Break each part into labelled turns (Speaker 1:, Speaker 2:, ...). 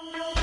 Speaker 1: Thank you.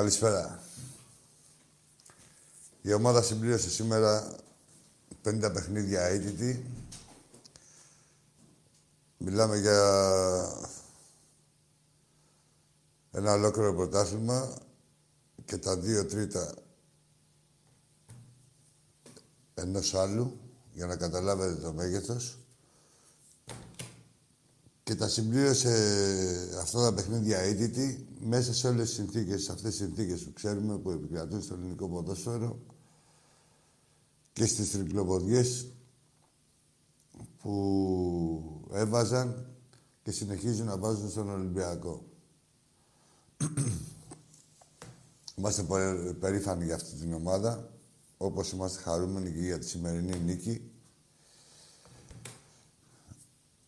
Speaker 1: Καλησπέρα. Η ομάδα συμπλήρωσε σήμερα 50 παιχνίδια αίτητη. Μιλάμε για ένα ολόκληρο πρωτάθλημα και τα δύο τρίτα ενός άλλου, για να καταλάβετε το μέγεθος. Και τα συμπλήρωσε αυτά τα παιχνίδια αίτητη μέσα σε όλες τις συνθήκες, σε αυτές τις συνθήκες που ξέρουμε που επικρατούν στο ελληνικό ποδόσφαιρο και στις τριπλοποδιές που έβαζαν και συνεχίζουν να βάζουν στον Ολυμπιακό. είμαστε περήφανοι για αυτή την ομάδα, όπως είμαστε χαρούμενοι και για τη σημερινή νίκη.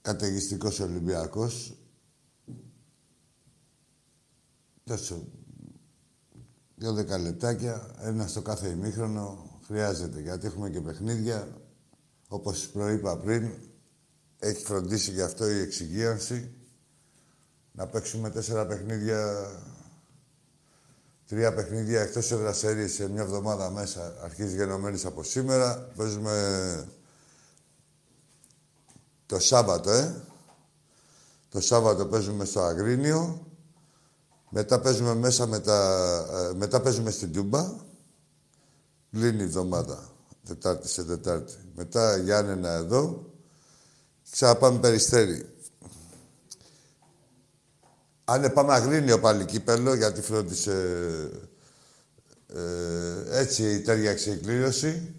Speaker 1: Καταιγιστικός Ολυμπιακός, Τόσο. Δύο δέκα λεπτάκια, ένα στο κάθε ημίχρονο χρειάζεται. Γιατί έχουμε και παιχνίδια. Όπως προείπα πριν, έχει φροντίσει γι' αυτό η εξυγίανση. Να παίξουμε τέσσερα παιχνίδια, τρία παιχνίδια εκτός έδρας σε μια εβδομάδα μέσα. Αρχίζει γενομένης από σήμερα. Παίζουμε το Σάββατο, ε. Το Σάββατο παίζουμε στο Αγρίνιο. Μετά παίζουμε μέσα με τα... Ε, μετά παίζουμε στην Τούμπα. Λύνει η εβδομάδα. Τετάρτη σε Τετάρτη. Μετά Γιάννενα εδώ. Ξαναπάμε Περιστέρι. Αν πάμε Αγρίνιο πάλι κύπελο, γιατί φρόντισε... Ε, έτσι τέριαξε η κλήρωση.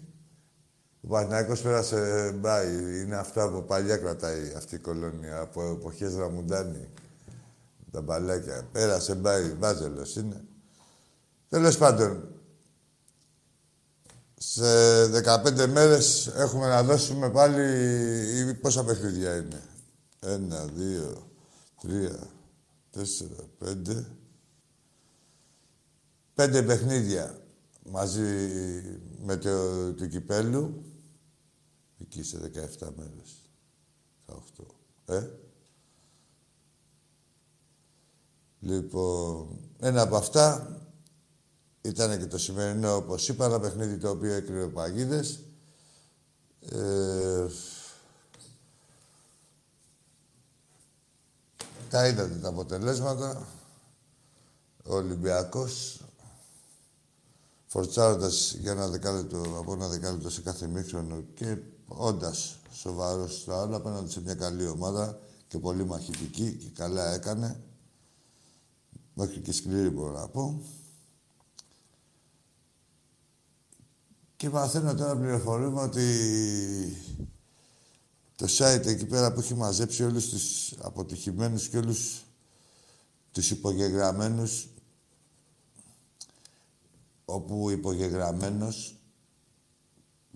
Speaker 1: Ο Παναγιώτος πέρασε μπάι. Είναι αυτά που παλιά κρατάει αυτή η κολόνια, από εποχές Ραμουντάνη τα μπαλάκια. Πέρασε, μπάει, βάζελος είναι. Τέλος πάντων, σε 15 μέρες έχουμε να δώσουμε πάλι πόσα παιχνίδια είναι. Ένα, δύο, τρία, τέσσερα, πέντε. Πέντε παιχνίδια μαζί με το του κυπέλου. Εκεί σε 17 μέρες. 18. Ε, Λοιπόν, ένα από αυτά ήταν και το σημερινό, όπως είπα, ένα παιχνίδι το οποίο έκρυβε παγίδες. Ε, τα είδατε τα αποτελέσματα. Ο Ολυμπιακός φορτσάροντας για ένα δεκάλεπτο, από ένα δεκάλεπτο σε κάθε μήχρονο και όντας σοβαρός στο άλλο απέναντι σε μια καλή ομάδα και πολύ μαχητική και καλά έκανε. Μέχρι και σκληρή μπορώ να πω. Και μαθαίνω τώρα πληροφορούμε ότι το site εκεί πέρα που έχει μαζέψει όλους τους αποτυχημένους και όλους τους υπογεγραμμένους όπου υπογεγραμμένος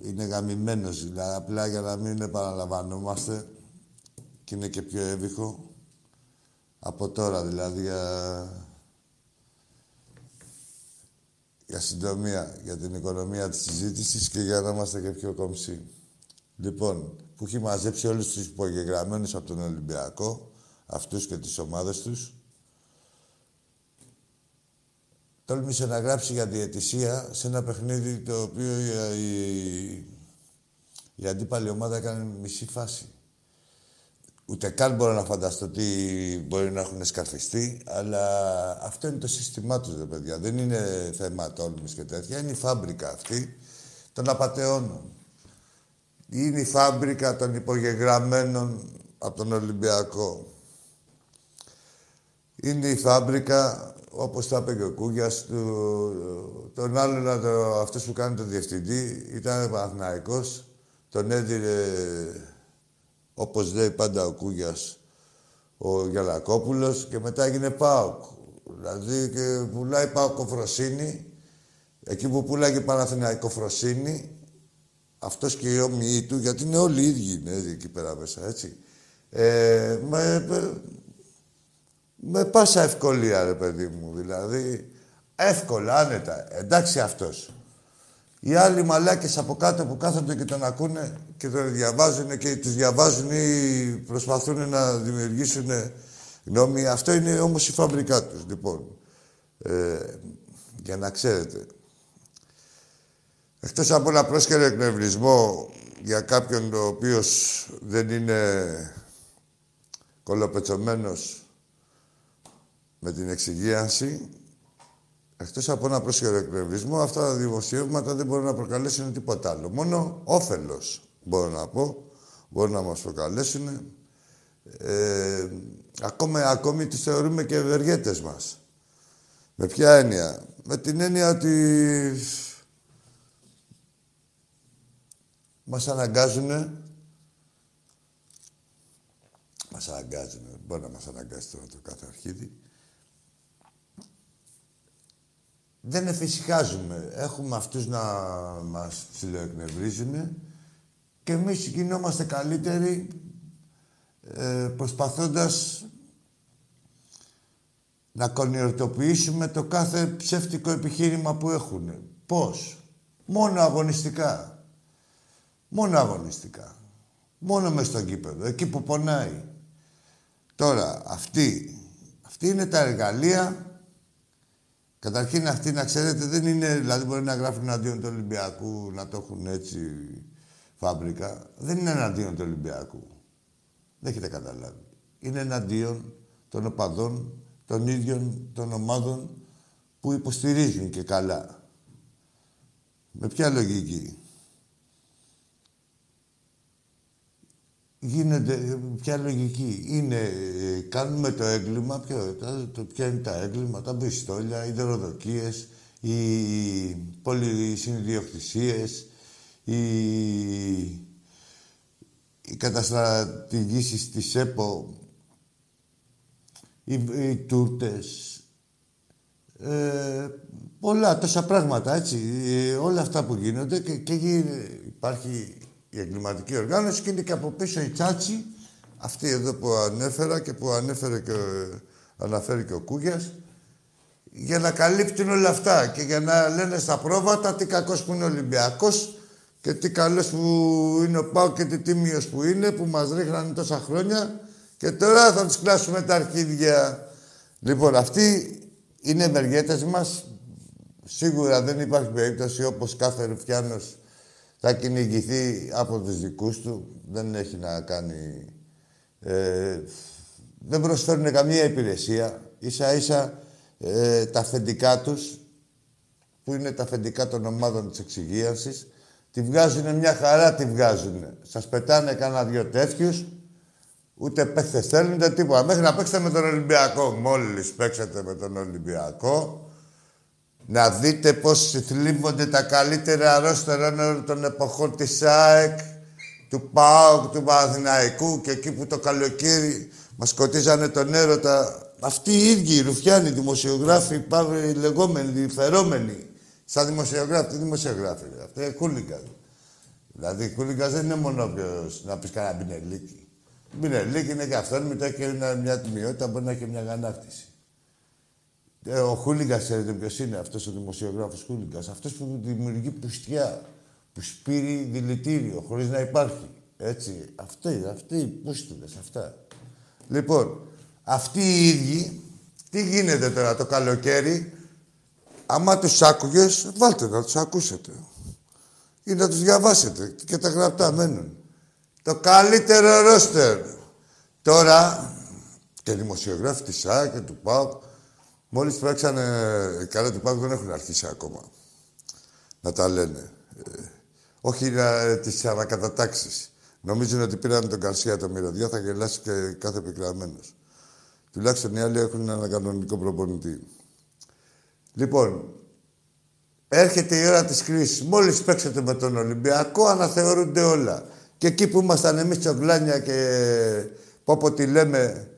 Speaker 1: είναι γαμημένος, δηλαδή απλά για να μην επαναλαμβανόμαστε και είναι και πιο έβυχο από τώρα, δηλαδή για, για συντομία, για την οικονομία της συζήτησης και για να είμαστε και πιο κομψοί. Λοιπόν, που έχει μαζέψει όλους τους υπογεγραμμένους από τον Ολυμπιακό, αυτούς και τις ομάδες τους, τόλμησε να γράψει για διαιτησία σε ένα παιχνίδι το οποίο η, η, αντίπαλη ομάδα έκανε μισή φάση. Ούτε καν μπορώ να φανταστώ τι μπορεί να έχουν σκαρφιστεί, αλλά αυτό είναι το σύστημά τους, ρε παιδιά. Δεν είναι θέμα τόλμης και τέτοια. Είναι η φάμπρικα αυτή των απαταιώνων. Είναι η φάμπρικα των υπογεγραμμένων από τον Ολυμπιακό. Είναι η φάμπρικα όπως τα είπε και ο Κούγιας, του, τον άλλον, το, αυτός που κάνει τον διευθυντή, ήταν Παναθηναϊκός, τον έδιρε, όπως λέει πάντα ο Κούγιας, ο Γιαλακόπουλος και μετά έγινε ΠΑΟΚ. Δηλαδή και πουλάει ΠΑΟΚ Φροσίνη, εκεί που πουλάγε Παναθηναϊκό Φροσίνη, αυτός και οι όμοιοι του, γιατί είναι όλοι οι ίδιοι είναι εκεί πέρα μέσα, έτσι. Ε, με, με πάσα ευκολία, ρε παιδί μου, δηλαδή. Εύκολα, άνετα. Εντάξει αυτός. Οι άλλοι μαλάκες από κάτω που κάθονται και τον ακούνε και τον διαβάζουν και τους διαβάζουν ή προσπαθούν να δημιουργήσουν γνώμη. Αυτό είναι όμως η φαμπρικά τους, λοιπόν. Ε, για να ξέρετε. Εκτός από ένα πρόσκαιρο εκνευρισμό για κάποιον ο οποίος δεν είναι κολοπετσωμένος με την εξυγίανση, εκτός από ένα πρόσχερο εκνευρισμό, αυτά τα δημοσιεύματα δεν μπορούν να προκαλέσουν τίποτα άλλο. Μόνο όφελος, μπορώ να πω, μπορούν να μας προκαλέσουν. Ε, ακόμα, ακόμη τις θεωρούμε και ευεργέτες μας. Με ποια έννοια; Με την έννοια ότι μας αναγκάζουν μας αναγκάζουν, μπορεί να μας αναγκάσει τώρα το κάθε αρχίδι, δεν εφησυχάζουμε. Έχουμε αυτούς να μας ψηλοεκνευρίζουν και εμείς γινόμαστε καλύτεροι ε, προσπαθώντας να κονιορτοποιήσουμε το κάθε ψεύτικο επιχείρημα που έχουν. Πώς; Μόνο αγωνιστικά. Μόνο αγωνιστικά. Μόνο μες στο κήπεδο. Εκεί που πονάει. Τώρα, αυτή, αυτή είναι τα εργαλεία Καταρχήν αυτοί να ξέρετε δεν είναι, δηλαδή μπορεί να γράφουν εναντίον του Ολυμπιακού, να το έχουν έτσι φάμπρικα. Δεν είναι εναντίον του Ολυμπιακού. Δεν έχετε καταλάβει. Είναι εναντίον των οπαδών, των ίδιων των ομάδων που υποστηρίζουν και καλά. Με ποια λογική; Γίνεται ποια λογική. Είναι, ε, κάνουμε το έγκλημα, ποιο, το, ποια είναι τα έγκλημα, τα πιστόλια, οι δωροδοκίες, οι πολυσυνδιοκτησίες, οι, οι καταστρατηγήσεις της ΕΠΟ, οι, οι τούρτες, ε, πολλά, τόσα πράγματα, έτσι. Ε, όλα αυτά που γίνονται και, και υπάρχει η εγκληματική οργάνωση και είναι και από πίσω η τσάτσι, αυτή εδώ που ανέφερα και που ανέφερε και, αναφέρει και ο Κούγιας, για να καλύπτουν όλα αυτά και για να λένε στα πρόβατα τι κακός που είναι ο Ολυμπιακός και τι καλός που είναι ο Πάο και τι τίμιος που είναι, που μας ρίχνανε τόσα χρόνια και τώρα θα τους κλάσουμε τα αρχίδια. Λοιπόν, αυτοί είναι ευεργέτες μας. Σίγουρα δεν υπάρχει περίπτωση όπως κάθε Ρουφιάνος θα κυνηγηθεί από τους δικούς του. Δεν έχει να κάνει... Ε, δεν προσφέρουν καμία υπηρεσία. Ίσα ίσα ε, τα αφεντικά τους, που είναι τα αφεντικά των ομάδων της εξυγίανσης, τη βγάζουν μια χαρά, τη βγάζουν. Σας πετάνε κανένα δυο τέτοιους, ούτε παίχτες θέλουν, ούτε τίποτα. Μέχρι να παίξετε με τον Ολυμπιακό. Μόλις παίξετε με τον Ολυμπιακό, να δείτε πώς θλίβονται τα καλύτερα ρόστερα των εποχών της ΑΕΚ, του ΠΑΟΚ, του Παναθηναϊκού και εκεί που το καλοκαίρι μας σκοτίζανε τον έρωτα. Αυτοί οι ίδιοι, οι ρουφιάνοι, οι δημοσιογράφοι, οι λεγόμενοι, οι φερόμενοι. Σαν δημοσιογράφοι, τι δημοσιογράφοι, αυτό είναι κούλικα. Δηλαδή, κούλικα δεν είναι μόνο ποιος, να πεις κανένα μπινελίκι. Μπινελίκι είναι και αυτό, μετά έχει μια τιμιότητα, μπορεί να έχει μια γανάκτηση. Ε, ο Χούλιγκας, ξέρετε ποιος είναι αυτός ο δημοσιογράφος Χούλιγκας; Αυτός που δημιουργεί πουστιά, που σπείρει δηλητήριο χωρίς να υπάρχει. Έτσι. Αυτοί, αυτοί οι πούστιδες, αυτά. Λοιπόν, αυτοί οι ίδιοι, τι γίνεται τώρα το καλοκαίρι, άμα τους άκουγες, βάλτε να τους ακούσετε. Ή να τους διαβάσετε και τα γραπτά μένουν. Το καλύτερο ρόστερ. Τώρα, και δημοσιογράφοι της ΣΑ και του ΠΑΟΚ, μόλις πράξανε, καλά του ΠΑΟΚ δεν έχουν αρχίσει ακόμα να τα λένε. Ε, όχι να, τις ανακατατάξεις. Νομίζουν ότι πήραν τον Καρσία το μυρωδιά, θα γελάσει και κάθε επικραμμένο. Τουλάχιστον οι άλλοι έχουν ένα κανονικό προπονητή. Λοιπόν, έρχεται η ώρα της κρίσης. Μόλις παίξετε με τον Ολυμπιακό, αναθεωρούνται όλα. Και εκεί που ήμασταν εμείς τσογκλάνια και πω τι λέμε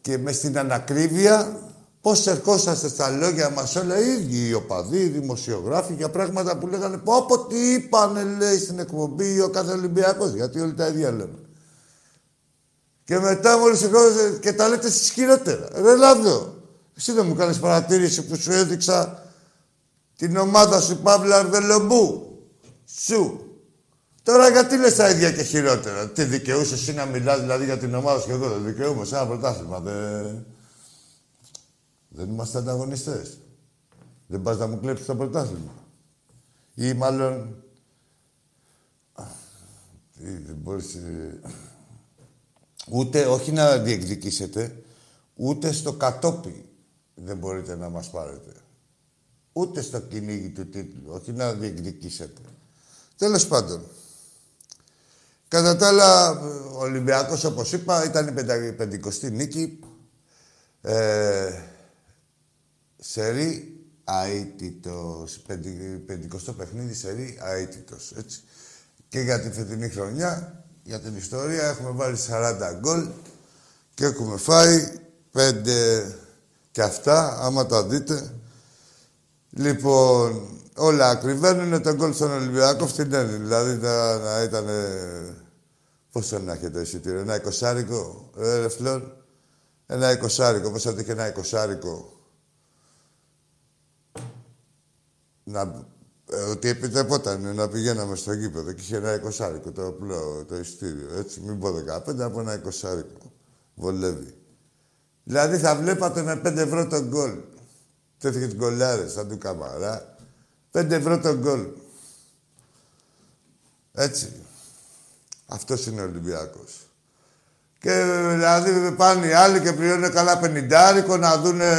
Speaker 1: και μες στην ανακρίβεια, Πώς ερχόσαστε στα λόγια μας όλα οι ίδιοι οι οπαδοί, οι δημοσιογράφοι για πράγματα που λέγανε πω πω τι είπανε λέει στην εκπομπή ο κάθε Ολυμπιακός γιατί όλοι τα ίδια λέμε. Και μετά μόλις ερχόσαστε και τα λέτε στις χειρότερα. Ρε Λάδο, εσύ δεν μου κάνεις παρατήρηση που σου έδειξα την ομάδα σου Παύλα Αρδελομπού. Σου. Τώρα γιατί λες τα ίδια και χειρότερα. Τι δικαιούσες εσύ να μιλάς δηλαδή για την ομάδα σου και εγώ δεν δικαιούμαι σε ένα πρωτάθλημα. Δεν... Δεν είμαστε ανταγωνιστές. Δεν πας να μου κλέψεις το πρωτάθλημα. Ή μάλλον... Τι, δεν μπορείς... Ε, ούτε, όχι να διεκδικήσετε, ούτε στο κατόπι δεν μπορείτε να μας πάρετε. Ούτε στο κυνήγι του τίτλου, όχι να διεκδικήσετε. Τέλος πάντων. Κατά τα άλλα, ο Ολυμπιακός, όπως είπα, ήταν η πεντηκοστή νίκη. Ε, Σερή αίτητος. Πεντηκοστό παιχνίδι σερή αίτητος. Έτσι. Και για την φετινή χρονιά, για την ιστορία, έχουμε βάλει 40 γκολ και έχουμε φάει 5 και αυτά, άμα τα δείτε. Λοιπόν, όλα ακριβένουν το γκολ στον Ολυμπιακό φτηνένει. Δηλαδή να, να ήταν. Πόσο να έχετε εισιτήριο, ένα εικοσάρικο, ε, ρε φλόρ. Ένα εικοσάρικο, πώς θα και ένα εικοσάρικο να, ε, ότι επιτρεπόταν να πηγαίναμε στο γήπεδο και είχε ένα εικοσάρικο το απλό το ειστήριο. Έτσι, μην πω 15, από ένα εικοσάρικο. Βολεύει. Δηλαδή θα βλέπατε με 5 ευρώ το γκολ. Τέτοιες γκολάρες σαν του Καμαρά. 5 ευρώ το γκολ. Έτσι. Αυτός είναι ο Ολυμπιακός. Και δηλαδή πάνε οι άλλοι και πληρώνουν καλά πενιντάρικο να δούνε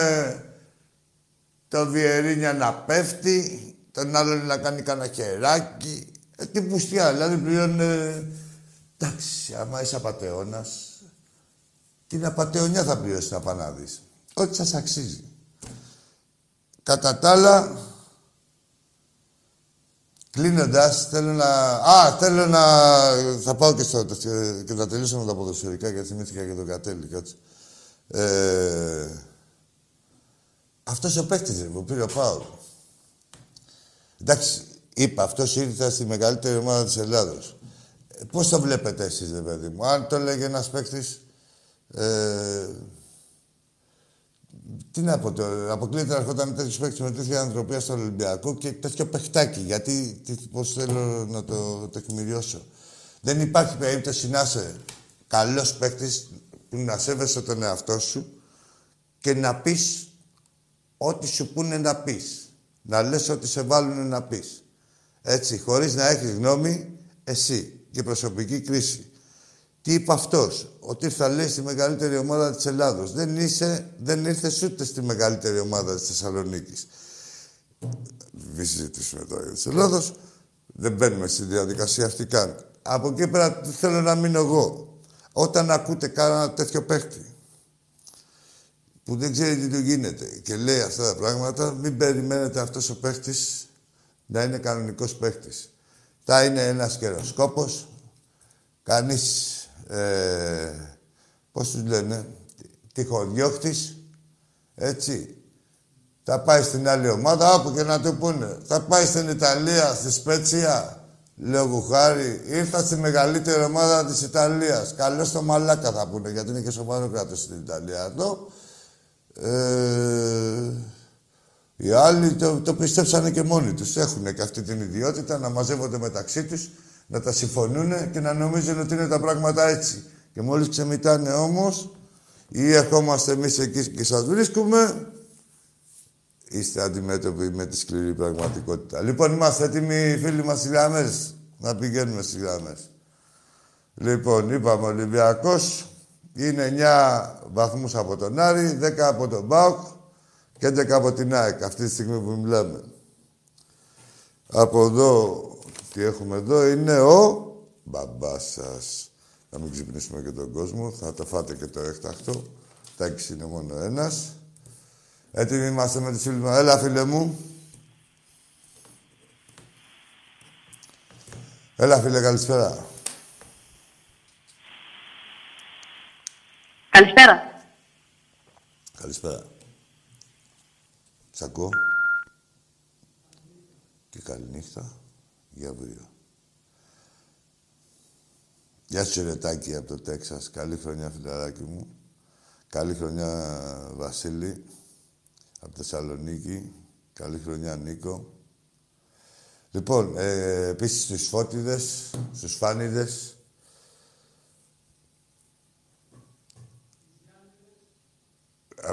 Speaker 1: το Βιερίνια να πέφτει, τον άλλον να κάνει κανένα χεράκι. Ε, τι πουστιά, δηλαδή πλέον... Ε, εντάξει, άμα είσαι απατεώνας, την απατεωνιά θα πληρώσεις να πάνε να δεις. Ό,τι σας αξίζει. Κατά τα άλλα, κλείνοντας, θέλω να. Α, θέλω να. Θα πάω και, στο, και θα τελειώσω με τα ποδοσφαιρικά γιατί θυμήθηκα και τον Κατέλη. Κάτσε. Ε, αυτός ο παίκτης που πήρε ο Πάου. Εντάξει, είπα, αυτός ήρθε στη μεγαλύτερη ομάδα της Ελλάδος. Ε, πώς το βλέπετε εσείς, δε παιδί μου. Αν το έλεγε ένας παίκτης, ε, τι να πω τώρα, αποκλείεται να έρχονταν τέτοιος παίκτης με τέτοια ανθρωπία στο Ολυμπιακό και τέτοιο παιχτάκι. Γιατί, πώς θέλω να το τεκμηριώσω. Δεν υπάρχει περίπτωση να είσαι καλός παίκτης που να σέβεσαι τον εαυτό σου και να πεις ό,τι σου πούνε να πεις. Να λες ό,τι σε βάλουν να πεις. Έτσι, χωρίς να έχεις γνώμη, εσύ και προσωπική κρίση. Τι είπε αυτός, ότι θα λέει στη μεγαλύτερη ομάδα της Ελλάδος. Δεν, είσαι, δεν ήρθες ούτε στη μεγαλύτερη ομάδα της Θεσσαλονίκης. Μην συζητήσουμε τώρα για της Ελλάδος. Δεν μπαίνουμε στη διαδικασία αυτή καν. Από εκεί πέρα θέλω να μείνω εγώ. Όταν ακούτε κάνα τέτοιο παίχτη που δεν ξέρει τι του γίνεται και λέει αυτά τα πράγματα, μην περιμένετε αυτός ο παίχτης να είναι κανονικός παίχτης. Θα είναι ένας καιροσκόπος, κανείς, ε, πώς τους λένε, τυχοδιώχτης, έτσι. Θα πάει στην άλλη ομάδα, όπου και να του πούνε. Θα πάει στην Ιταλία, στη Σπέτσια, Λόγου χάρη, ήρθα στη μεγαλύτερη ομάδα της Ιταλίας. Καλώς στο μαλάκα θα πούνε, γιατί είναι και σοβαρό κράτος στην Ιταλία αυτό. Ε, οι άλλοι το, το πιστέψανε και μόνοι τους. Έχουν και αυτή την ιδιότητα να μαζεύονται μεταξύ τους, να τα συμφωνούν και να νομίζουν ότι είναι τα πράγματα έτσι. Και μόλις ξεμητάνε όμως, ή ερχόμαστε εμείς εκεί και σας βρίσκουμε, είστε αντιμέτωποι με τη σκληρή πραγματικότητα. Λοιπόν, είμαστε έτοιμοι, φίλοι μας, στις γραμμές. Να πηγαίνουμε στις γραμμές. Λοιπόν, είπαμε, ο Ολυμπιακός είναι 9 βαθμούς από τον Άρη, 10 από τον Μπάουκ και 11 από την ΑΕΚ, αυτή τη στιγμή που μιλάμε. Από εδώ, τι έχουμε εδώ, είναι ο μπαμπάς σας. Να μην ξυπνήσουμε και τον κόσμο, θα το φάτε και το έκτακτο. Τάκης είναι μόνο ένας. Έτοιμοι είμαστε με τις φίλοι μου. Έλα, φίλε μου. Έλα, φίλε, καλησπέρα.
Speaker 2: Καλησπέρα.
Speaker 1: Καλησπέρα. Σ' ακούω. Και καληνύχτα για αύριο. Γεια σου, Ρετάκη, από το Τέξας. Καλή χρονιά, φιλαράκι μου. Καλή χρονιά, Βασίλη από Θεσσαλονίκη. Καλή χρονιά, Νίκο. Λοιπόν, ε, επίσης στους φώτιδες, στους φάνιδες.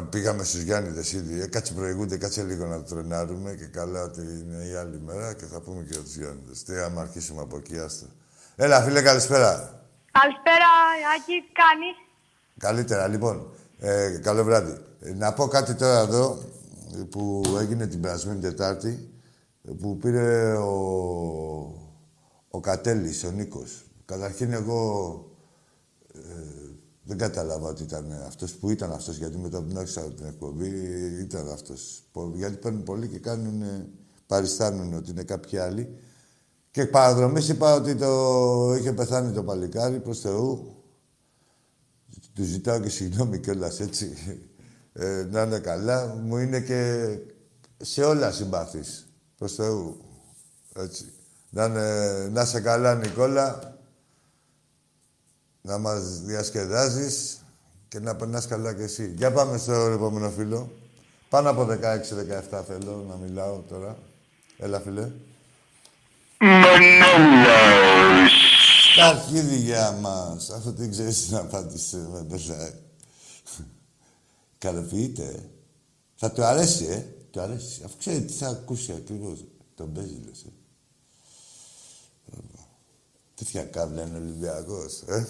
Speaker 1: Πήγαμε στους Γιάννηδες ήδη. Ε, κάτσε προηγούνται, κάτσε λίγο να το τρενάρουμε και καλά ότι είναι η άλλη μέρα και θα πούμε και για τους Γιάννηδες. Τι άμα αρχίσουμε από εκεί, άστο. Έλα, φίλε, καλησπέρα.
Speaker 2: Καλησπέρα, Άκη, τι κάνεις.
Speaker 1: Καλύτερα, λοιπόν. Ε, καλό βράδυ. Ε, να πω κάτι τώρα εδώ που έγινε την περασμένη Τετάρτη που πήρε ο, ο Κατέλης, ο Νίκος. Καταρχήν εγώ ε, δεν κατάλαβα ότι ήταν αυτός που ήταν αυτός, γιατί μετά που την την εκπομπή ήταν αυτός. Γιατί παίρνουν πολύ και κάνουν, παριστάνουν ότι είναι κάποιοι άλλοι. Και παραδρομής είπα ότι το είχε πεθάνει το παλικάρι, προς Θεού. Του ζητάω και συγγνώμη κιόλας, έτσι ε, να είναι καλά. Μου είναι και σε όλα συμπαθής. Προς Θεού. Έτσι. Να, είναι, να σε καλά, Νικόλα. Να μας διασκεδάζεις και να περνάς καλά κι εσύ. Για πάμε στο επόμενο φίλο. Πάνω από 16-17 θέλω να μιλάω τώρα. Έλα, φίλε.
Speaker 3: Μανέλαος.
Speaker 1: Τα αρχίδια μας. Αυτό τι ξέρεις να απάντησε, Μαντελά. Καλοποιείται. Θα του αρέσει, ε. Του αρέσει. Αφού ξέρει τι θα ακούσει ακριβώς. Τον παίζει, λες, ε. Τέτοια κάβλα είναι Ολυμπιακός, ε.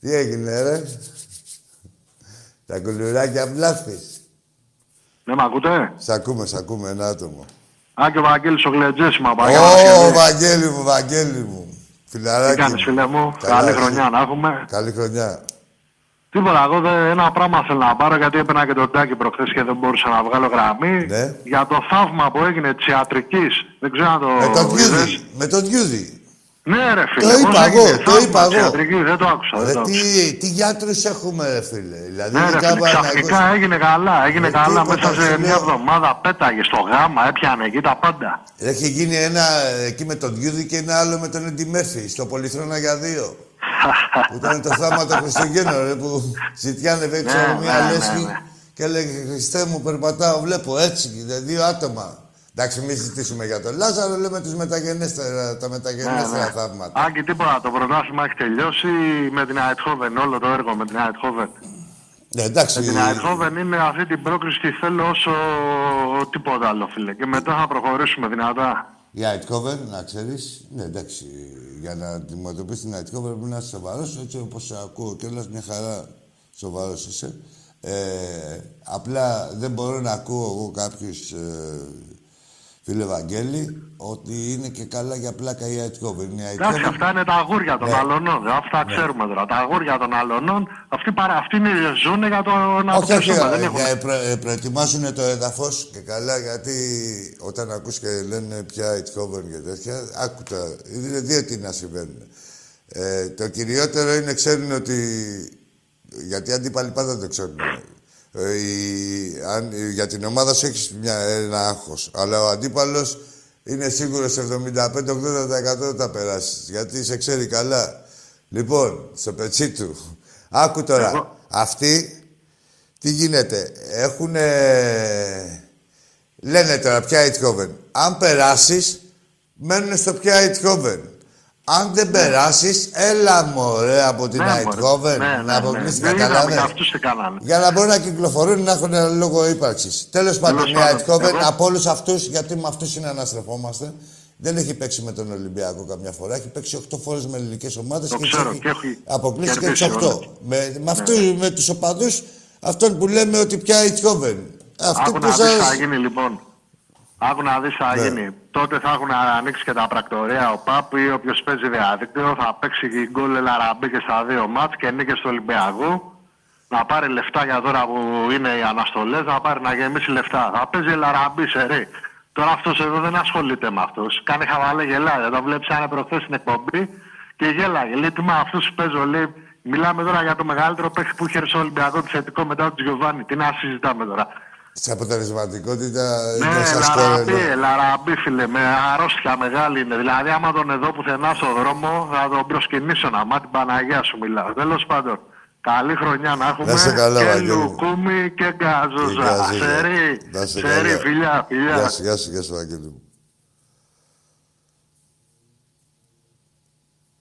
Speaker 1: Τι έγινε, ρε; Τα κουλουράκια βλάφεις.
Speaker 3: Ναι, μ' ακούτε;
Speaker 1: Σ' ακούμε, σ' ακούμε, ένα άτομο.
Speaker 3: Α, και ο Βαγγέλης ο Γλετζές, μα
Speaker 1: Ω, Βαγγέλη μου, Βαγγέλη μου. Φιλαράκι.
Speaker 3: Τι κάνεις, φίλε μου;
Speaker 1: Καλά,
Speaker 3: Καλή
Speaker 1: εσύ.
Speaker 3: χρονιά να έχουμε.
Speaker 1: Καλή χρονιά.
Speaker 3: Τίποτα, εγώ δεν, ένα πράγμα θέλω να πάρω γιατί έπαιρνα και τον Τάκη προχθές και δεν μπορούσα να βγάλω γραμμή.
Speaker 1: Ναι.
Speaker 3: Για το θαύμα που έγινε της ιατρικής. Δεν ξέρω αν το
Speaker 1: Με τον
Speaker 3: είδες.
Speaker 1: Διούδη. Με τον Διούδη.
Speaker 3: Ναι, ρε φίλε.
Speaker 1: Το
Speaker 3: πώς
Speaker 1: είπα
Speaker 3: έγινε,
Speaker 1: εγώ, το
Speaker 3: θαύμα
Speaker 1: είπα
Speaker 3: της
Speaker 1: εγώ.
Speaker 3: ιατρικής, δεν το άκουσα. δεν
Speaker 1: Ρε,
Speaker 3: το άκουσα.
Speaker 1: τι, τι γιατρούς έχουμε, ρε φίλε. Δηλαδή,
Speaker 3: Ναι,
Speaker 1: είναι
Speaker 3: ρε φίλε,
Speaker 1: κάμπα να
Speaker 3: ξαφνικά
Speaker 1: ακούσει.
Speaker 3: έγινε καλά. Έγινε
Speaker 1: Ε,
Speaker 3: καλά
Speaker 1: τίποτα,
Speaker 3: μέσα
Speaker 1: σου
Speaker 3: σε μια
Speaker 1: λέω.
Speaker 3: εβδομάδα. Πέταγε στο γάμα, έπιανε εκεί τα πάντα.
Speaker 1: Έχει γίνει ένα εκεί με τον Διούδη και ένα άλλο με τον Έντι Μέρφυ, στο Πολυθρόνα για δύο. που ήταν το θάμα των Χριστουγέννων, ρε, που ζητιάνε έξω
Speaker 3: Ναι,
Speaker 1: από μια
Speaker 3: ναι,
Speaker 1: λέσχη
Speaker 3: ναι, ναι.
Speaker 1: και έλεγε Χριστέ μου, περπατάω, βλέπω έτσι, δε- δύο άτομα. Εντάξει, μην συζητήσουμε για τον Λάζαρο, λέμε τους μεταγενέστερα, τα μεταγενέστερα
Speaker 3: Ναι, ναι.
Speaker 1: θαύματα.
Speaker 3: Άκη, τίποτα. Το πρωτάθλημα έχει τελειώσει με την Αιτχόβεν. Όλο το έργο με την Αιτχόβεν.
Speaker 1: Ναι, εντάξει.
Speaker 3: Με την Αιτχόβεν είναι αυτή την πρόκριση τη θέλω όσο τίποτα άλλο, φίλε. Και μετά θα προχωρήσουμε δυνατά.
Speaker 1: Η Αιτχόβεν, να ξέρεις, ναι, εντάξει, για να αντιμετωπίσεις την Αιτχόβεν πρέπει να είσαι σοβαρός, έτσι όπως ακούω κιόλας μια χαρά σοβαρός είσαι. Ε, απλά δεν μπορώ να ακούω εγώ κάποιους ε, φίλε Βαγγέλη, ότι είναι και καλά για πλάκα η Αιτκόβεν.
Speaker 3: Εντάξει, αυτά είναι τα αγούρια των ναι. αλωνών. Αυτά ναι. ξέρουμε τώρα. Τα αγούρια των αλωνών, αυτοί, παρα, αυτοί ζουν για το να
Speaker 1: Όχι, όχι, όχι. Ε, προ, προετοιμάσουν το έδαφος και καλά, γιατί όταν ακούς και λένε πια Αιτκόβεν και τέτοια, άκουτα. Είναι δύο τι να συμβαίνουν. Ε, το κυριότερο είναι ξέρουν ότι. Γιατί αντίπαλοι πάντα το ξέρουν. Ε, η, αν, για την ομάδα σου έχεις ένα άγχος. Αλλά ο αντίπαλος είναι σίγουρος 75-80% θα περάσεις. Γιατί σε ξέρει καλά. Λοιπόν, στο πετσί του. Άκου τώρα. Αυτοί τι γίνεται. Έχουν. Λένε τώρα πια Eindhoven. Αν περάσεις, μένουν στο πια Eindhoven. Αν δεν περάσεις, έλα μωρέ από την Αιτχόβεν
Speaker 3: ναι, ναι,
Speaker 1: να αποκλείσει ναι, ναι. Για να μπορούν να κυκλοφορούν να έχουν ένα λόγο ύπαρξης. Τέλος πάντων, η Αιτχόβεν από όλους αυτούς, γιατί με αυτούς είναι αναστρεφόμαστε, δεν έχει παίξει με τον Ολυμπιακό καμιά φορά. Έχει παίξει 8 φορές με ελληνικές ομάδες και,
Speaker 3: και έχει
Speaker 1: αποκλείσει και τις 8. Με, με, αυτούς, με τους οπαδούς αυτών που λέμε ότι πια η Αιτχόβεν.
Speaker 3: Αυτό που σα. γίνει λοιπόν. Άκου να δεις τι θα ναι. γίνει. Τότε θα έχουν ανοίξει και τα πρακτορία ο ΠΑΠ ή όποιος παίζει διαδίκτυο. Θα παίξει γκολ Ελαραμπή και στα δύο μάτς και νίκες του Ολυμπιακού. Να πάρει λεφτά για τώρα που είναι οι αναστολές, να πάρει να γεμίσει λεφτά. Θα παίζει Ελαραμπή σε ρί. Τώρα αυτός εδώ δεν ασχολείται με αυτούς. Κάνει χαβαλέ γελάδια. Το βλέπεις σαν προχθές στην εκπομπή και γέλαγε. Λέει τι με αυτούς που παίζω, λέει. Μιλάμε τώρα για το μεγαλύτερο παίχτη που είχε ο Ολυμπιακό θετικό μετά τον Τζιοβάνι. Τι να συζητάμε τώρα.
Speaker 1: Σε αποτελεσματικότητα
Speaker 3: ναι, είναι σας λαραμπή, λαραμπή, φίλε, με αρρώστια μεγάλη είναι. Δηλαδή, άμα τον εδώ πουθενά στο δρόμο, θα τον προσκυνήσω να μάθει την Παναγία σου μιλάω. Τέλος πάντων, καλή χρονιά να έχουμε.
Speaker 1: Να καλά,
Speaker 3: και λουκούμι και γκαζόζα. Σερί, σερί, φιλιά, φιλιά.
Speaker 1: Γεια σου, γεια σου, γεια σου, Αγγέλη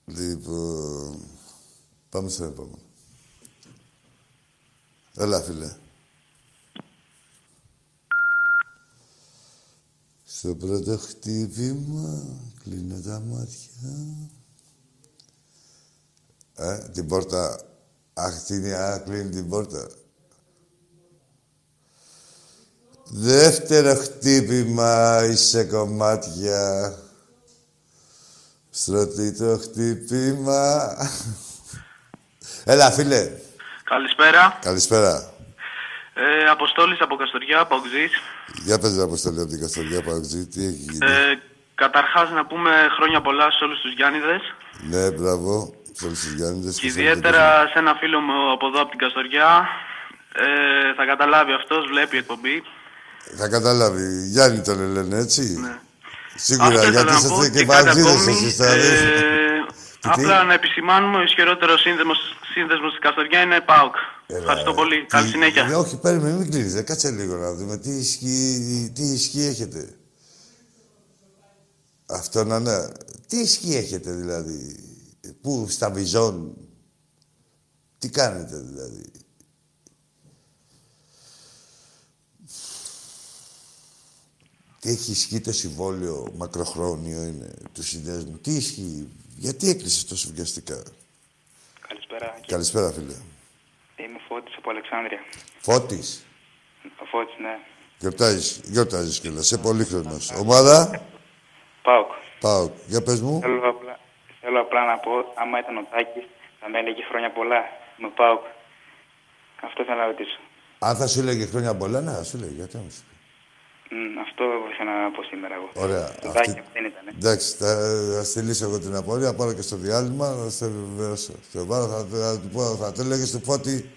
Speaker 1: Λοιπόν, πάμε στο επόμενο. Έλα, φίλε. Στο πρώτο χτύπημα κλείνω τα μάτια. Ε, την πόρτα. Αχ, την κλείνει την πόρτα. Δεύτερο χτύπημα είσαι κομμάτια. Στο τρίτο χτύπημα. Έλα, φίλε.
Speaker 4: Καλησπέρα.
Speaker 1: Καλησπέρα.
Speaker 4: Ε, Αποστόλης από Καστοριά, Παουτζής.
Speaker 1: Για πες ρε Αποστόλη από την Καστοριά, Παουτζή, τι έχει γίνει;
Speaker 4: Ε, καταρχάς να πούμε χρόνια πολλά σε όλους τους Γιάννηδες.
Speaker 1: Ναι, μπράβο, σε όλους τους Γιάννηδες.
Speaker 4: Και, ιδιαίτερα σε ένα φίλο μου από εδώ από την Καστοριά. Ε, θα καταλάβει αυτός, βλέπει εκπομπή.
Speaker 1: Θα καταλάβει. Γιάννη τον λένε, έτσι; Ναι. Σίγουρα, γιατί είστε και βαζίδες εσείς
Speaker 4: Απλά να επισημάνουμε ο ισχυρότερο σύνδεσμο της Καστοριά είναι ΠΑΟΚ. Ευχαριστώ πολύ. Καλή συνέχεια.
Speaker 1: Ε, όχι, παίρνουμε, μην κλείσει. Κάτσε λίγο να δούμε τι ισχύ, τι ισχύ έχετε. Αυτό να ναι. Τι ισχύ έχετε δηλαδή; Πού, στα βιζόν. Τι κάνετε δηλαδή; Τι έχει ισχύει το συμβόλαιο μακροχρόνιο είναι του συνδέσμου; Τι ισχύει; Γιατί έκλεισες τόσο βιαστικά;
Speaker 4: Καλησπέρα.
Speaker 1: Καλησπέρα, φίλε.
Speaker 4: Είμαι Φώτης από Αλεξάνδρεια.
Speaker 1: Φώτης;
Speaker 4: Ο Φώτης, ναι.
Speaker 1: Γιορτάζεις, γιορτάζεις κιόλας. Είσαι πολύ χρονός. Ομάδα;
Speaker 4: Πάοκ.
Speaker 1: Πάοκ. Για πες μου.
Speaker 4: Θέλω απλά, θέλω απλά να πω, άμα ήταν ο Τάκης, θα με έλεγε χρόνια πολλά με Πάοκ. Αυτό θέλω να ρωτήσω.
Speaker 1: Αν θα σου έλεγε χρόνια πολλά, ναι, θα σου έλεγε. Γιατί όμως.
Speaker 4: Αυτό ήθελα να πω σήμερα εγώ.
Speaker 1: Ωραία.
Speaker 4: Το Αυτή... δεν ήταν.
Speaker 1: Εντάξει, θα, θα στείλεις εγώ την απορία, πάρω και στο διάλειμμα, θα σε βεβαιώσω. Θα, θα, θα, του πω, θα το έλεγες του Φώτη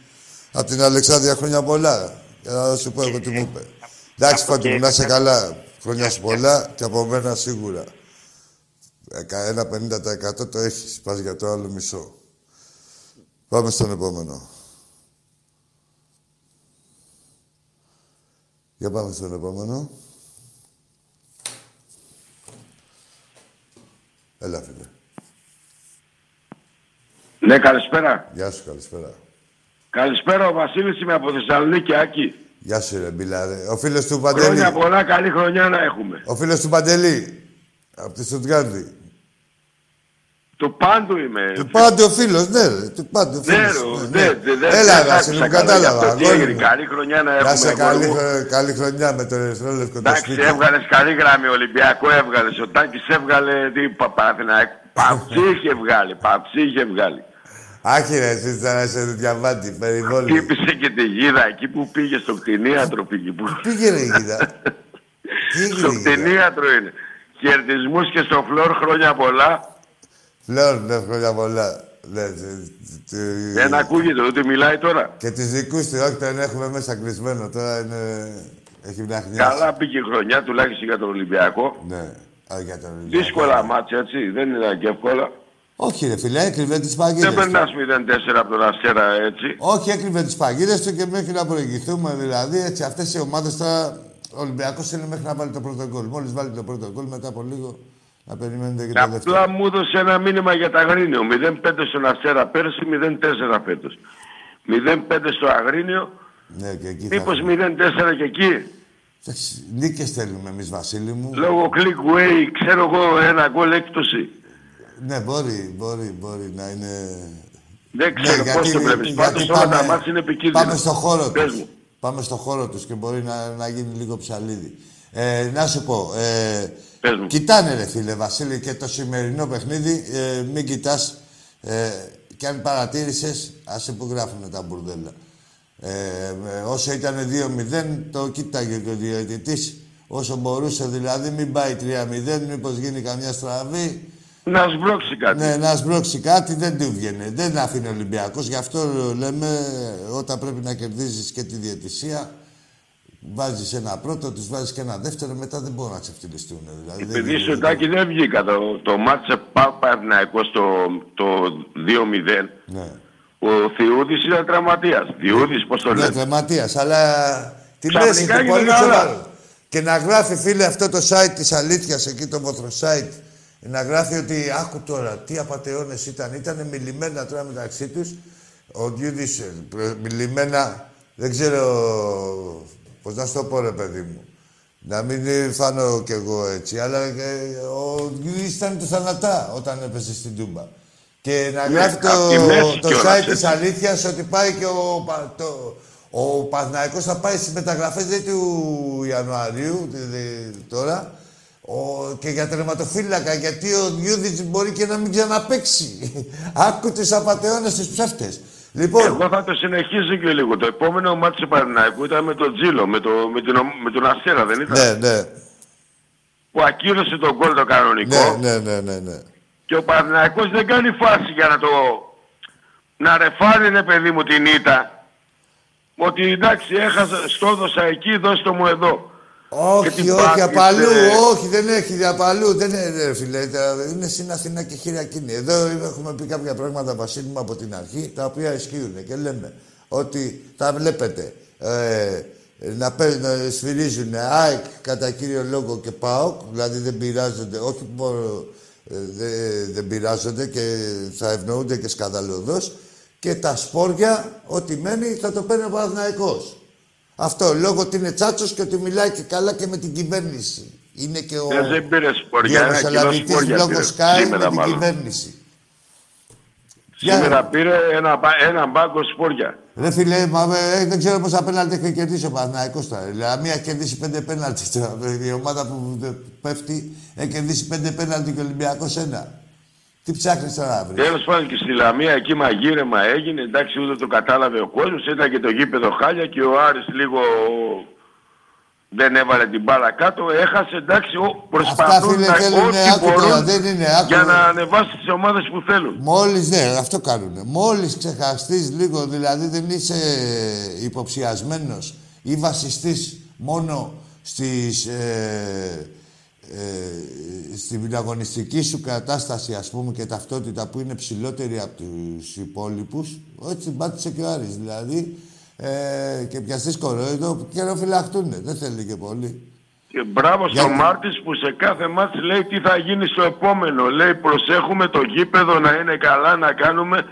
Speaker 1: από την Αλεξάνδρεια χρόνια πολλά. Και θα σου πω εγώ τι μου είπε. Εντάξει, Φώτη μου, να είσαι καλά. Χρόνια σου πολλά και από μένα σίγουρα. Ένα 50% το έχεις. Πας για το άλλο μισό. Πάμε στον επόμενο. Για πάμε στον επόμενο. Έλα, φίλε.
Speaker 5: Ναι, καλησπέρα.
Speaker 1: Γεια σου, καλησπέρα.
Speaker 5: Καλησπέρα, ο Βασίλης είμαι από Θεσσαλονίκη, Άκη.
Speaker 1: Γεια σου, ρε Μπιλάρε. Ο φίλος του Παντελή.
Speaker 5: Χρόνια πολλά, καλή χρονιά να έχουμε.
Speaker 1: Ο φίλος του Παντελή. Από τη Στουτγκάρδη.
Speaker 5: Του πάντου είμαι.
Speaker 1: Του πάντου ο φίλος, ναι, ρε. Του πάντου ο
Speaker 5: Ναι,
Speaker 1: φίλος.
Speaker 5: ρε, ναι, ναι, ναι,
Speaker 1: Έλα,
Speaker 5: δεν
Speaker 1: Βασίλη, μου
Speaker 5: άκουσα καλά γι'
Speaker 1: κατάλαβα.
Speaker 5: αυτό. Τι
Speaker 1: αγόρι
Speaker 5: έγινε,
Speaker 1: μου.
Speaker 5: καλή χρονιά να
Speaker 1: Να
Speaker 5: έχουμε.
Speaker 1: σε
Speaker 5: αγόρι
Speaker 1: καλή,
Speaker 5: μου.
Speaker 1: χρο- καλή χρονιά με το ερυθρόλευκο το
Speaker 5: Εντάξει,
Speaker 1: σπίτι.
Speaker 5: έβγαλες καλή γραμμή. Ολυμπιακό έβγαλες. Ο Τάκης έβγαλε. Τι Παναθηναϊκό. Παψί είχε βγάλει. Παψί είχε βγάλει.
Speaker 1: Άχι ρε, εσύ ήταν να σε διαβάτη, περιβόλη.
Speaker 5: Χτύπησε και τη γίδα εκεί που πήγε στο κτηνίατρο. Πήγε, που...
Speaker 1: Πήγε ρε η γίδα. Τι έγινε
Speaker 5: στο
Speaker 1: η γίδα.
Speaker 5: κτηνίατρο είναι. Χαιρετισμούς και στο φλόρ χρόνια πολλά.
Speaker 1: Φλόρ, ναι, χρόνια πολλά. Ναι, τε- τε-
Speaker 5: Δεν ακούγεται, ούτε μιλάει τώρα.
Speaker 1: Και τις δικούς του, όχι τον έχουμε μέσα κλεισμένο. Τώρα είναι... Έχει βραχνιάσει.
Speaker 5: Καλά πήγε η χρονιά, τουλάχιστον για τον Ολυμπιακό.
Speaker 1: Ναι, όχι για τον Ολυμπιακό.
Speaker 5: Δύσκολα μάτια, έτσι. Δεν ήταν και εύκολα.
Speaker 1: Όχι ρε φίλε, έκρυβε τις
Speaker 5: Δεν
Speaker 1: παγίδες
Speaker 5: περνάς
Speaker 1: του.
Speaker 5: 0-4 από τον Αστέρα, έτσι.
Speaker 1: Όχι, έκρυβε τις παγίδες του και μέχρι να προηγηθούμε. Δηλαδή, έτσι, αυτές οι ομάδες τώρα... Ο Ολυμπιακός είναι μέχρι να βάλει το πρώτο γκολ. Μόλις βάλει το πρώτο γκολ, μετά από λίγο να περιμένετε και το δεύτερο.
Speaker 5: Απλά μου έδωσε ένα μήνυμα για τα Αγρίνιο. 0-5 στον Αστέρα πέρσι, 0-4 φέτος. 0-5 στο Αγρίνιο,
Speaker 1: Ναι, και εκεί θα...
Speaker 5: μήπω 0-4 και εκεί;
Speaker 1: Εντάξει, Νίκες θέλουμε εμείς, Βασίλη μου.
Speaker 5: Λόγω click way, ξέρω εγώ, ένα γκολ έκπτωση.
Speaker 1: Ναι, μπορεί, μπορεί, μπορεί να είναι...
Speaker 5: Δεν ξέρω
Speaker 1: Ναι,
Speaker 5: πώς
Speaker 1: γιατί-
Speaker 5: το βλέπεις.
Speaker 1: γιατί
Speaker 5: Πάντως όλα τα μάτια είναι επικίνδυνα.
Speaker 1: Πάμε στο χώρο
Speaker 5: Πες
Speaker 1: τους.
Speaker 5: μου.
Speaker 1: Πάμε στο χώρο τους και μπορεί να, να γίνει λίγο ψαλίδι. Ε, να σου πω, ε,
Speaker 5: Πες μου.
Speaker 1: κοιτάνε ρε φίλε Βασίλη και το σημερινό παιχνίδι, ε, μην κοιτάς ε, και αν παρατήρησες, άσε που γράφουν τα μπουρδέλα. Ε, ε, όσο ήταν 2-0, το κοίταγε και ο διαιτητής. Όσο μπορούσε δηλαδή, μην πάει 3-0, μήπως γίνει καμιά στραβή.
Speaker 5: Να σμπρώξει κάτι.
Speaker 1: Ναι, να σμπρώξει κάτι δεν του βγαίνει. Δεν αφήνει ο Ολυμπιακός. Γι' αυτό λέμε όταν πρέπει να κερδίζεις και τη διαιτησία, βάζεις ένα πρώτο, τους βάζεις και ένα δεύτερο, μετά δεν μπορούν να ξεφτυλιστούν. Δηλαδή, δεν
Speaker 5: Επειδή
Speaker 1: γίνεται.
Speaker 5: στο τάκι δεν βγήκα το, το μάτσε Παναθηναϊκό στο το 2-0.
Speaker 1: Ναι.
Speaker 5: Ο Θιούδης ήταν τραυματίας. Διούδης, πώς το
Speaker 1: Ναι,
Speaker 5: λένε;
Speaker 1: τραυματίας, αλλά τη
Speaker 5: Ξαφνικά
Speaker 1: μέση του
Speaker 5: έγινε
Speaker 1: πολύ
Speaker 5: καλά.
Speaker 1: σοβαρό. Και να γράφει, φίλε, αυτό το site της αλήθειας, εκεί το βοθρο site, να γράφει ότι άκου τώρα τι απαταιώνες ήταν. Ήταν μιλημένα τώρα μεταξύ τους. Ο Διούδης ε, προ- μιλημένα, δεν ξέρω πώς να σου το πω ρε παιδί μου. Να μην ε, φάνω κι εγώ έτσι, αλλά ε, ο Διούδης ήταν του θανατά όταν έπεσε στην Τούμπα. Και να
Speaker 5: Ναι,
Speaker 1: γράφει
Speaker 5: απ' τη μέση
Speaker 1: το, το
Speaker 5: κιόλας,
Speaker 1: site της
Speaker 5: έτσι.
Speaker 1: αλήθειας ότι πάει και ο, Πα- το, ο Παναθηναϊκός θα πάει στις μεταγραφές δε του Ιανουαρίου δε- δε- τώρα ο, και για τερματοφύλακα γιατί ο Διούδης μπορεί και να μην ξαναπαίξει. Άκου τους απαταιώνες τους ψεύτες. Λοιπόν,
Speaker 5: Εγώ θα το συνεχίσω και λίγο. Το επόμενο μάτι του Παναθηναϊκού ήταν με τον Τζίλο, με, το, με, την, ομ- με τον Αστέρα, δεν ήταν;
Speaker 1: ναι, ναι,
Speaker 5: Που ακύρωσε τον γκολ το κανονικό.
Speaker 1: ναι, ναι, ναι, ναι, ναι.
Speaker 5: Και ο Παναθηναϊκός δεν κάνει φάση για να το... Να ρεφάρει, ρε παιδί μου, την ήττα. Ότι εντάξει, έχασα, στο έδωσα εκεί, δώστε μου εδώ. Και
Speaker 1: Όχι,
Speaker 5: την
Speaker 1: όχι,
Speaker 5: πάτησε.
Speaker 1: απαλού, όχι, δεν έχει απαλού, δεν είναι, ρε φίλε, τα- είναι στην Αθηνά και χειρακίνη. Εδώ έχουμε πει κάποια πράγματα, Βασίλη μου, από την αρχή, τα οποία ισχύουν και λέμε ότι τα βλέπετε, ε, να, παί- να σφυρίζουν ΑΕΚ κατά κύριο λόγο και ΠΑΟΚ, δηλαδή δεν πειράζονται, όχι μόνο ε, δε- δεν πειράζονται και θα ευνοούνται και σκανδαλωδώς και τα σπόρια, ό,τι μένει, θα το παίρνει ο Παναθηναϊκός. Αυτό, λόγω ότι είναι τσάτσος και ότι μιλάει και καλά και με την κυβέρνηση. Είναι και ο
Speaker 5: Δεν, δεν πήρε σποριά, ένα κιλό
Speaker 1: διαμεσολαβητής
Speaker 5: σποριά
Speaker 1: λόγω
Speaker 5: πήρε.
Speaker 1: Sky με
Speaker 5: Σήμερα
Speaker 1: την
Speaker 5: μάλλον.
Speaker 1: κυβέρνηση.
Speaker 5: Σήμερα πήρε ένα, μπα- ένα μπάγκο σπόρια.
Speaker 1: Ρε φίλε, μα, ε, δεν ξέρω πόσα πέναλτι έχει κερδίσει ο Παναθηναϊκός τώρα. Δηλαδή, μία έχει κερδίσει πέντε πέναλτι τώρα. Η ομάδα που ε, πέφτει έχει κερδίσει πέντε πέναλτι και ο Ολυμπιακός ένα. Τι ψάχνεις τώρα να βρεις.
Speaker 5: Τέλος πάντων και στη Λαμία εκεί μαγείρεμα έγινε. Εντάξει, ούτε το κατάλαβε ο κόσμος. Ήταν και το γήπεδο χάλια και ο Άρης λίγο δεν έβαλε την μπάλα κάτω. Έχασε εντάξει, ο- προσπαθούν
Speaker 1: φίλε,
Speaker 5: να
Speaker 1: θέλουνε,
Speaker 5: ό,τι
Speaker 1: άκου τώρα,
Speaker 5: μπορούν
Speaker 1: δεν είναι, άκου.
Speaker 5: για να ανεβάσει τις ομάδες που θέλουν.
Speaker 1: Μόλις, ναι, αυτό κάνουνε. Μόλις ξεχαστείς λίγο, δηλαδή δεν είσαι υποψιασμένος ή βασιστείς μόνο στις, ε, ε, στην αγωνιστική σου κατάσταση, ας πούμε, και ταυτότητα που είναι ψηλότερη από τους υπόλοιπους, έτσι πάτησε και ο Άρης, δηλαδή, ε, και πιαστείς κορόιδο, καιροφυλαχτούνε. Δεν θέλει και πολύ.
Speaker 5: Και μπράβο
Speaker 1: Για-
Speaker 5: στο Μάρτης που σε κάθε μάτς λέει τι θα γίνει στο επόμενο. Λέει προσέχουμε το γήπεδο να είναι καλά, να κάνουμε...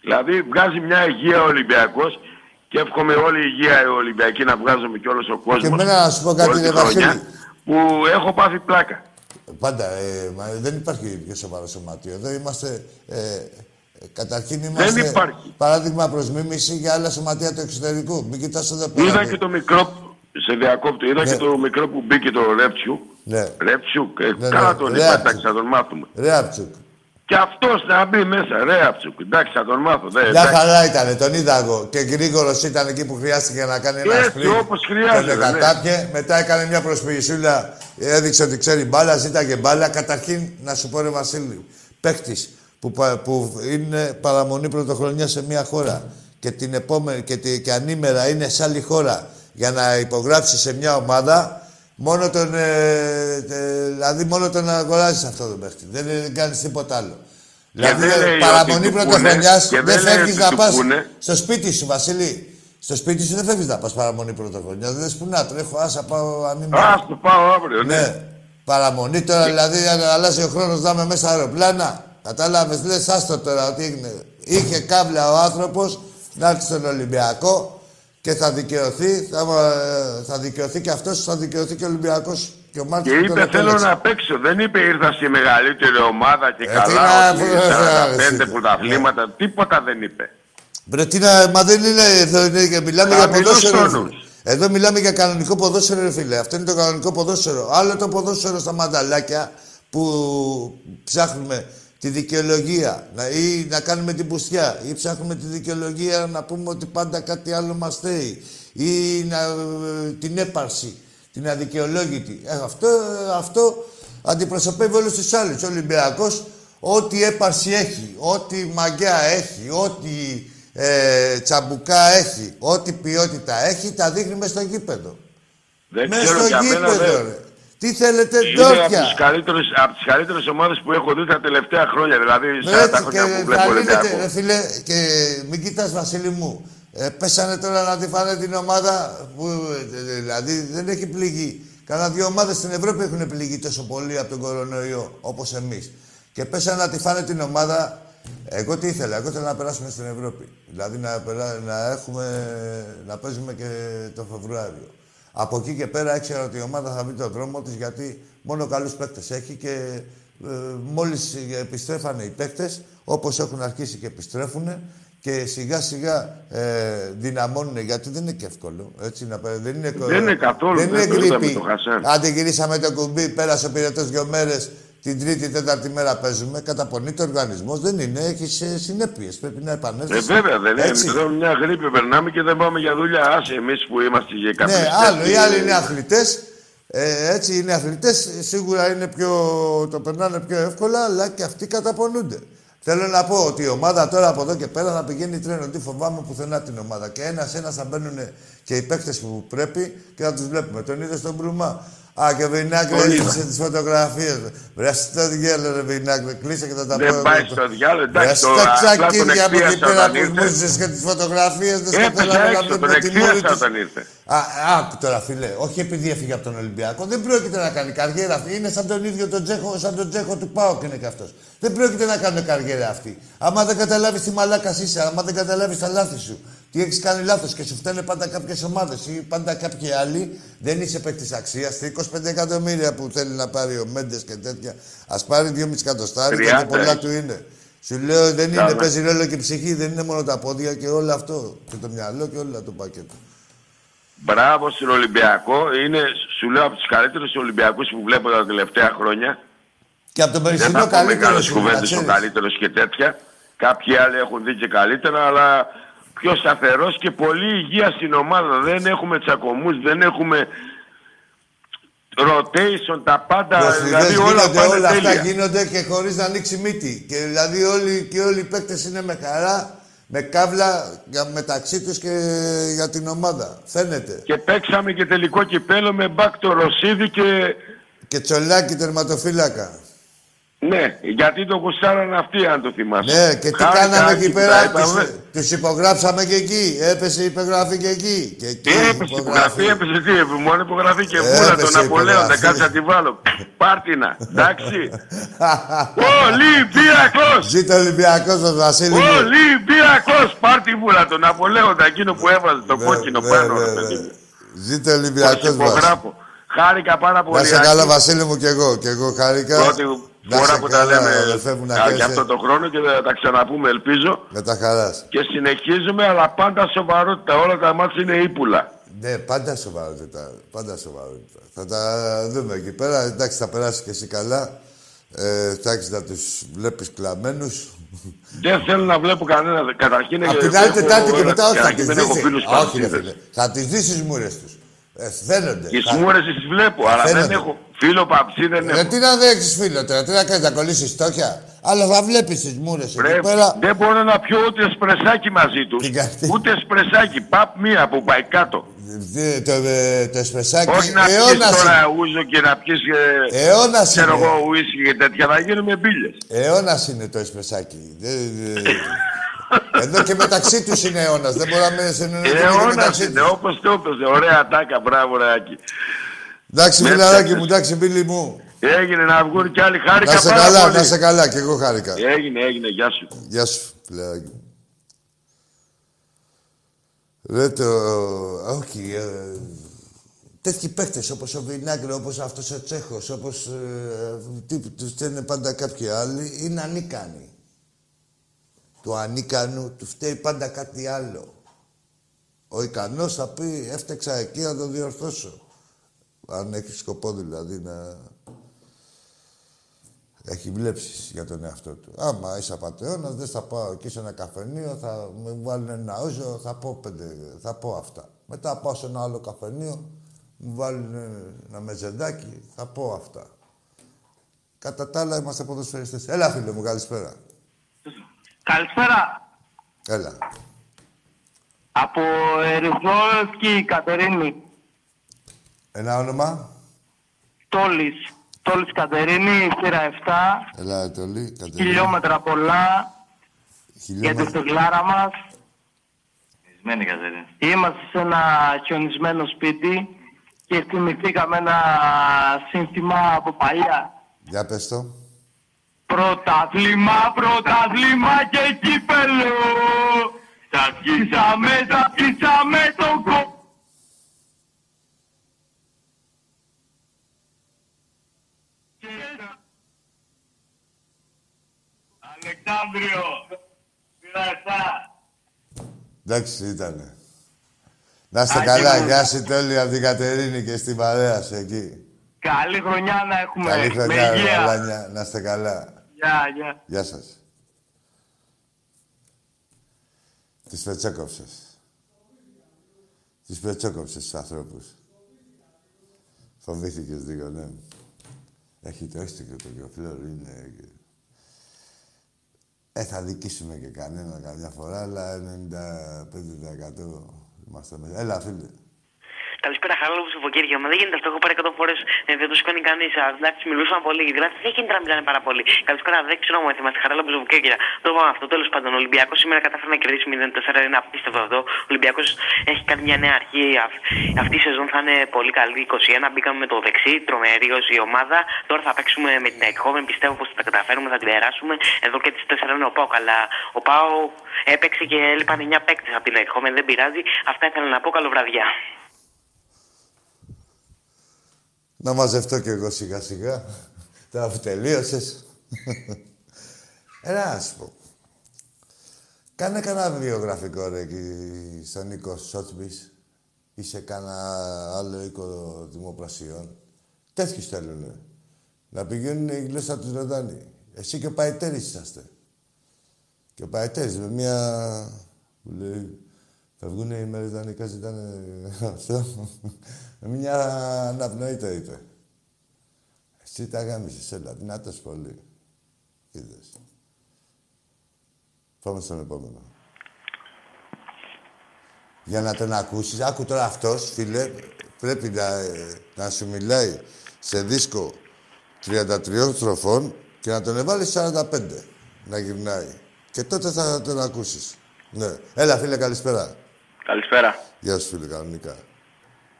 Speaker 5: Δηλαδή βγάζει μια υγεία ο Ολυμπιακός και εύχομαι όλη η υγεία ο Ολυμπιακή να βγάζουμε και όλος ο κόσμος.
Speaker 1: Και εμένα να σου πω κάτι, Βασίλη.
Speaker 5: Που έχω πάθει πλάκα.
Speaker 1: Πάντα. Ε, μα δεν υπάρχει πιο σοβαρό σωματείο. Εδώ είμαστε... Ε, Καταρχήν είμαστε
Speaker 5: δεν υπάρχει.
Speaker 1: παράδειγμα προς μίμηση για άλλα σωματεία του εξωτερικού. Μην κοιτάς εδώ πέρα.
Speaker 5: Είδα και το μικρό, σε διακόπτω, είδα
Speaker 1: ναι.
Speaker 5: και το μικρό που μπήκε το Ρέψιου.
Speaker 1: Ναι.
Speaker 5: Ρέψιου, ε,
Speaker 1: ναι,
Speaker 5: καλά
Speaker 1: ναι.
Speaker 5: τον είπα, εντάξει, θα τον μάθουμε.
Speaker 1: Ρέαπτσουκ.
Speaker 5: Και αυτός να μπει μέσα, Ρέαπτσουκ. Εντάξει, θα τον μάθω. Δε,
Speaker 1: Μια
Speaker 5: εντάξει.
Speaker 1: χαρά ήταν, τον είδα εγώ. Και γρήγορος ήταν εκεί που χρειάστηκε να κάνει ένα
Speaker 5: Έτσι,
Speaker 1: σπριν.
Speaker 5: όπως χρειάζεται,
Speaker 1: Τον
Speaker 5: ναι.
Speaker 1: κατάπιε, μετά έκανε μια προσποιησούλα, έδειξε ότι ξέρει μπάλα, ζήταγε μπάλα. Καταρχήν, να σου πω ρε Βασίλη, παίχτη που, πα- που είναι παραμονή πρωτοχρονιάς σε μια χώρα και, την επόμενη, και, τη- και ανήμερα είναι σε άλλη χώρα για να υπογράψει σε μια ομάδα, μόνο τον, ε, ε, δηλαδή μόνο τον αγοράζεις αυτό το παίχτη. Δεν, δεν κάνεις τίποτα άλλο. Δηλαδή,
Speaker 5: δεν λέει
Speaker 1: παραμονή
Speaker 5: ότι του πούνε,
Speaker 1: πρωτοχρονιά
Speaker 5: και
Speaker 1: δεν
Speaker 5: δεν λέει
Speaker 1: φεύγεις
Speaker 5: ότι
Speaker 1: να
Speaker 5: του
Speaker 1: πας
Speaker 5: πούνε.
Speaker 1: στο σπίτι σου, Βασίλη. Στο σπίτι σου δεν φεύγεις να πας παραμονή πρωτοχρονιά. Δεν λε να τρέχω, άσα πάω ανήμερα.
Speaker 5: Α, το πάω αύριο, ναι.
Speaker 1: Ναι. Παραμονή τώρα, δηλαδή, αν αλλάζει ο χρόνος να είμαι μέσα αεροπλάνα. Κατάλαβες, λες, άστο τώρα ότι έγινε. Είχε κάβλα ο άνθρωπος να έρθει στον Ολυμπιακό και θα δικαιωθεί. Θα, ε, θα δικαιωθεί και αυτός, θα δικαιωθεί και ο Ολυμπιακός. Και ο
Speaker 5: Και
Speaker 1: Μάρτιν τον
Speaker 5: είπε θέλω
Speaker 1: επέλεξε.
Speaker 5: να παίξω. Δεν είπε ήρθα στη μεγαλύτερη ομάδα και
Speaker 1: Ε, τι
Speaker 5: καλά.
Speaker 1: να-
Speaker 5: ότι
Speaker 1: ε,
Speaker 5: 45
Speaker 1: ε,
Speaker 5: πρωταθλήματα. Τίποτα δεν είπε.
Speaker 1: Μπρε, τι να, μα δεν είναι, εδώ είναι, και μιλάμε για
Speaker 5: Χαμηλούς
Speaker 1: ποδόσφαιρο. ρε
Speaker 5: τόνους.
Speaker 1: φίλε. Εδώ μιλάμε για κανονικό ποδόσφαιρο, ρε φίλε. Αυτό είναι το κανονικό ποδόσφαιρο. Άλλο το ποδόσφαιρο στα μανταλάκια που ψάχνουμε τη δικαιολογία να, ή να κάνουμε την πουστιά ή ψάχνουμε τη δικαιολογία να πούμε ότι πάντα κάτι άλλο μας θέει ή να, ε, την έπαρση, την αδικαιολόγητη. Ε, αυτό, αυτό αντιπροσωπεύει όλους τους άλλους. Ο Ολυμπιακός ό,τι έπαρση έχει, ό,τι μαγιά έχει, ό,τι ε, τσαμπουκά έχει, ό,τι ποιότητα έχει, τα δείχνει μες στο γήπεδο.
Speaker 5: Δεν
Speaker 1: Μες
Speaker 5: ξέρω
Speaker 1: στο
Speaker 5: για μένα
Speaker 1: γήπεδο,
Speaker 5: δεν.
Speaker 1: ρε. Τι θέλετε,
Speaker 5: Είναι από
Speaker 1: ντόπια.
Speaker 5: τις καλύτερες, από τις καλύτερες ομάδες που έχω δει τα τελευταία χρόνια. Δηλαδή, 40
Speaker 1: Έτσι, και
Speaker 5: χρόνια που βλέπω
Speaker 1: θα
Speaker 5: Ολυμπιακό.
Speaker 1: λύνετε, ρε φίλε, και μην κοιτάς Βασίλη μου. Ε, πέσανε τώρα να τη φάνε την ομάδα που ε, δηλαδή δεν έχει πληγεί. Κάνα δύο ομάδες στην Ευρώπη έχουν πληγεί τόσο πολύ από τον κορονοϊό όπως εμείς. Και πέσανε να τη φάνε την ομάδα. Εγώ τι ήθελα, εγώ ήθελα να περάσουμε στην Ευρώπη. Δηλαδή να, περά- να, έχουμε, να παίζουμε και το Φεβρουάριο. Από εκεί και πέρα ήξερα ότι η ομάδα θα βρει τον δρόμο της γιατί μόνο καλούς παίκτες έχει και ε, μόλις επιστρέφανε οι παίκτες, όπως έχουν αρχίσει και επιστρέφουν και σιγά σιγά ε, δυναμώνουν γιατί δεν είναι και εύκολο. Έτσι, να, πε- δεν είναι,
Speaker 5: Δεν είναι καθόλου,
Speaker 1: Δεν είναι
Speaker 5: δεν το είδαμε
Speaker 1: γρήπη.
Speaker 5: το Χασάν.
Speaker 1: Άντε γυρίσαμε το κουμπί, πέρασε ο πυρετός δύο μέρες, την τρίτη, τέταρτη μέρα παίζουμε. Καταπονείται ο οργανισμός. Δεν είναι, έχει ε, συνέπειες. Πρέπει να επανέλθει.
Speaker 5: Ε, βέβαια, δεν είναι.
Speaker 1: Έτσι.
Speaker 5: Εδώ μια γρήπη περνάμε και δεν πάμε για δουλειά. Άσε εμείς που είμαστε για κάποιες
Speaker 1: Ναι,
Speaker 5: τέτοιες-
Speaker 1: άλλο. Οι άλλοι είναι αθλητές. Ε, έτσι είναι αθλητές. Σίγουρα είναι πιο, το περνάνε πιο εύκολα, αλλά και αυτοί καταπονούνται. Θέλω να πω ότι η ομάδα τώρα από εδώ και πέρα θα πηγαίνει τρένο. Τι φοβάμαι πουθενά την ομάδα. Και ένα-ένα θα μπαίνουν και οι παίκτες που πρέπει και θα τους βλέπουμε. Τον είδες στον Μπρουμά. Α, και ο Βινάκρη
Speaker 5: Τον
Speaker 1: έδειξε τις φωτογραφίες. Βρε το διάλογο, ρε Βινάκρη. Κλείσε και θα τα πω.
Speaker 5: Δεν
Speaker 1: εγώ.
Speaker 5: πάει στο διάλογο, εντάξει,
Speaker 1: Βρες
Speaker 5: το-
Speaker 1: τα
Speaker 5: απλά τον
Speaker 1: τσακίδια από εκεί
Speaker 5: εκπίασα
Speaker 1: πέρα
Speaker 5: όταν
Speaker 1: που
Speaker 5: ήρθε.
Speaker 1: σμούζεσαι και τις φωτογραφίες. Δεν
Speaker 5: Έπεσε
Speaker 1: σκοτώναμε να
Speaker 5: έξω,
Speaker 1: βλέπουμε
Speaker 5: τον
Speaker 1: τη μούρη
Speaker 5: εκπίασα
Speaker 1: της.
Speaker 5: όταν ήρθε.
Speaker 1: Α, άκου τώρα, φίλε. Όχι επειδή έφυγε από τον Ολυμπιακό. Δεν πρόκειται να κάνει καριέρα αυτή. Είναι σαν τον ίδιο τον Τζέχο, σαν τον Τζέχο του Πάοκ είναι και αυτός. Δεν πρόκειται να κάνουν καριέρα αυτή. Άμα δεν καταλάβεις τι μαλάκας είσαι, άμα δεν καταλάβεις τα λάθη σου, τι έχεις κάνει λάθος και σου φταίνε πάντα κάποιες ομάδες ή πάντα κάποιοι άλλοι, δεν είσαι παίκτης αξίας. Στα 25 εκατομμύρια που θέλει να πάρει ο Μέντες και τέτοια, ας πάρει 2,5 εκατοστάρια και
Speaker 5: 30
Speaker 1: πολλά
Speaker 5: έχει.
Speaker 1: του είναι. Σου λέω δεν είναι,
Speaker 5: Καλά.
Speaker 1: παίζει ρόλο και η ψυχή, δεν είναι μόνο τα πόδια και όλο αυτό. Και το μυαλό και όλο το πακέτο.
Speaker 5: Μπράβο στον Ολυμπιακό. Είναι, σου λέω, από τους καλύτερους Ολυμπιακούς που βλέπω τα τελευταία χρόνια.
Speaker 1: Και από τον
Speaker 5: Δεν
Speaker 1: περσινό
Speaker 5: θα πω
Speaker 1: καλύτερος
Speaker 5: μεγάλε
Speaker 1: είναι, να
Speaker 5: κουβέντες ο
Speaker 1: ξέρεις.
Speaker 5: καλύτερος και τέτοια. Κάποιοι άλλοι έχουν δει και καλύτερα, αλλά πιο σταθερός και πολύ υγεία στην ομάδα. Δεν έχουμε τσακωμούς, δεν έχουμε rotation, τα πάντα.
Speaker 1: Προσφυγές
Speaker 5: Δηλαδή όλα
Speaker 1: γίνονται,
Speaker 5: πάνε
Speaker 1: όλα αυτά
Speaker 5: τέλεια.
Speaker 1: γίνονται και χωρίς να ανοίξει μύτη. Και δηλαδή όλοι, και όλοι οι παίκτες είναι με χαρά, με κάβλα για, μεταξύ τους και για την ομάδα. Φαίνεται.
Speaker 5: Και παίξαμε και τελικό κυπέλο με μπακ το Ρωσίδη και
Speaker 1: Και τσολάκι τερματοφύλακα.
Speaker 5: Ναι, γιατί το γουστάραν αυτοί, αν το θυμάσαι.
Speaker 1: Ναι, και τι κάναμε εκεί πέρα; Του υπογράψαμε και εκεί. Έπεσε η υπογραφή και εκεί. Και εκεί
Speaker 5: τι έπεσε υπογραφή, έπεσε τι, μόνο υπογραφή και βούλα τον Απολέοντα. Κάτσε να τη βάλω. Πάρτινα, εντάξει. Ολυμπιακός!
Speaker 1: Ζήτω Ολυμπιακός ο Βασίλη.
Speaker 5: Ολυμπιακός! Πάρτι βούλα τον Απολέοντα, εκείνο που έβαζε το ναι, κόκκινο ναι, πάνω.
Speaker 1: Ναι, Ζήτω Ολυμπιακός. Υπογράφω.
Speaker 5: Χάρηκα πάρα πολύ.
Speaker 1: Να σε καλά, Βασίλη μου, και εγώ. Και εγώ χάρηκα.
Speaker 5: Πρώτη φορά που τα λέμε για αυτό το χρόνο και θα τα ξαναπούμε, ελπίζω.
Speaker 1: Με τα χαράς.
Speaker 5: Και συνεχίζουμε, αλλά πάντα σοβαρότητα. Όλα τα μάτια είναι ύπουλα.
Speaker 1: Ναι, πάντα σοβαρότητα. Πάντα σοβαρότητα. Θα τα δούμε εκεί πέρα. Εντάξει, θα περάσει και εσύ καλά. Ε, να τους βλέπεις κλαμμένους.
Speaker 5: Δεν θέλω να βλέπω κανένα. Καταρχήν.
Speaker 1: Απ' την άλλη Τετάρτη και μετά όχι θα τις δεις. Όχι, θα τις δεις τις μούρες τους. Ε, φαίνονται.
Speaker 5: Τι μούρε τις βλέπω, αλλά δεν έχω. Φίλο παψί δεν έχω.
Speaker 1: Γιατί να δεν έχει φίλο τώρα, τι να κάνεις, να κολλήσεις στόχια. Αλλά θα βλέπεις τις μούρε εκεί πέρα.
Speaker 5: Δεν μπορώ να πιω ούτε σπρεσάκι μαζί τους. Ούτε σπρεσάκι. Παπ μία που πάει κάτω.
Speaker 1: Το, το, το εσπρεσάκι.
Speaker 5: Όχι να πιεις τώρα ούζο και να πιεις
Speaker 1: ε, Αιώνας
Speaker 5: ξέρω εγώ ουίσκι και τέτοια, θα γίνουμε μπίλες.
Speaker 1: Αιώνας είναι το εσπρεσάκι. Εδώ και μεταξύ τους είναι αιώνας. Δεν μπορούμε να συνεννοηθούμε.
Speaker 5: Αιώνας είναι, όπως το έπαιζε. Ωραία τάκα, μπράβο, Ρεάκι.
Speaker 1: Εντάξει, φιλαράκι μου, εντάξει, φίλοι μου.
Speaker 5: Έγινε να βγουν κι άλλοι χάρηκα.
Speaker 1: Να σε καλά, να σε καλά, και εγώ χάρηκα.
Speaker 5: Έγινε, έγινε, γεια σου.
Speaker 1: Γεια σου, φιλαράκι μου. Ρε το... Όχι, ε, τέτοιοι παίκτες όπως ο Βινάγκρη, όπως αυτός ο Τσέχος, όπως ε, τους στέλνουν πάντα κάποιοι άλλοι, είναι ανίκανοι. Του ανίκανου του φταίει πάντα κάτι άλλο. Ο ικανός θα πει έφτεξα εκεί να το διορθώσω. Αν έχεις σκοπό δηλαδή να έχει βλέψεις για τον εαυτό του. Άμα είσαι απαταιώνας, δεν θα πάω εκεί σε ένα καφενείο, θα με βάλουν ένα όζο, θα πω, πέντε, θα πω αυτά. Μετά πάω σε ένα άλλο καφενείο, μου βάλουν ένα μεζεντάκι, θα πω αυτά. Κατά τα άλλα είμαστε ποδοσφαιριστές. Έλα φίλε μου, καλησπέρα.
Speaker 6: Καλησπέρα.
Speaker 1: Έλα.
Speaker 6: Από Ερυθρός Κατερίνη.
Speaker 1: Ένα όνομα;
Speaker 6: Τόλης. Τόλης Κατερίνη, σειρά 7.
Speaker 1: Έλα, Τόλη, Κατερίνη.
Speaker 6: Χιλιόμετρα πολλά.
Speaker 1: Χιλιόμετρα.
Speaker 6: Για τη γλάρα μας.
Speaker 7: Χιονισμένη Κατερίνη.
Speaker 6: Είμαστε σε ένα χιονισμένο σπίτι και θυμηθήκαμε ένα σύνθημα από παλιά.
Speaker 1: Για πες το.
Speaker 6: Πρωτάθλημα, πρωτάθλημα και κύπελο. Θα σκίσαμε, θα σκίσαμε τον κόπο. Αλεξάνδριο, πειρασά.
Speaker 1: Εντάξει, ήτανε. Να είστε καλά, γεια σου Τέλη από την Κατερίνη και στην παρέα σου εκεί.
Speaker 6: Καλή χρονιά να έχουμε.
Speaker 1: Καλή χρονιά, Να είστε καλά.
Speaker 6: Γεια, γεια.
Speaker 1: Γεια σας. Τις πετσόκοψες. Τις πετσόκοψες τους ανθρώπους. Φοβήθηκες λίγο, ναι. Έχει το αίσθημα το γεωφλόρ, είναι... Ε, θα δικήσουμε και κανένα καμιά φορά, αλλά 95% είμαστε μέσα. Έλα, φίλε.
Speaker 8: Καλησπέρα, χαρά μου Φοκέρια. Μα δεν γίνεται αυτό. Έχω πάρει 100 φορές. Ε, δεν το σηκώνει κανείς. Εντάξει, μιλούσαν πολύ. Δηλαδή δεν γίνεται να μιλάνε πάρα πολύ. Καλησπέρα, δεν ξέρω αν θυμάστε. Χαρά μου Φοκέρια. Το είπαμε αυτό. Τέλος πάντων, ο Ολυμπιακός σήμερα κατάφερε να κερδίσει 0-4. Είναι απίστευτο αυτό. Ο Ολυμπιακός έχει κάνει μια νέα αρχή. Αυτή η σεζόν θα είναι πολύ καλή. 21 μπήκαμε με το δεξί, τρομερή η ομάδα. Τώρα θα παίξουμε με την Εκχόμεν. Πιστεύω πως θα τα καταφέρουμε, θα την περάσουμε. Εδώ και τις 4 είναι ο Πάο. Αλλά ο Πάο έπαιξε και έλειπαν 9 παίκτες από την Εκχόμεν. Δεν πειράζει. Αυτά ήθελα να πω. Καλό βραδιά.
Speaker 1: Να μαζευτώ κι εγώ σιγά σιγά. Τώρα που τελείωσες. Ένα ας πω. Κάνε κανένα βιογραφικό ρε εκεί στον Νίκος Σότσμπης ή σε κανένα άλλο οίκο δημοπρασιών. Τέτοιους θέλουν. Να πηγαίνουν η γλώσσα τους ρωτάνε. Εσύ και ο Παϊτέρης είσαστε. Και ο Παϊτέρης με μια... που λέει... Θα βγουν οι Μεριδανικά ζητάνε αυτό. Μια αναπνοή το είπε. Εσύ τα γάμισες, έλα, δυνατός πολύ. Είδες. Πάμε στον επόμενο. Για να τον ακούσεις, άκου τώρα αυτός, φίλε, πρέπει να, να σου μιλάει σε δίσκο 33 στροφών Και να τον εβάλεις 45 να γυρνάει. Και τότε θα τον ακούσεις. Ναι. Έλα, φίλε, καλησπέρα.
Speaker 4: Καλησπέρα.
Speaker 1: Γεια σου, φίλε, κανονικά.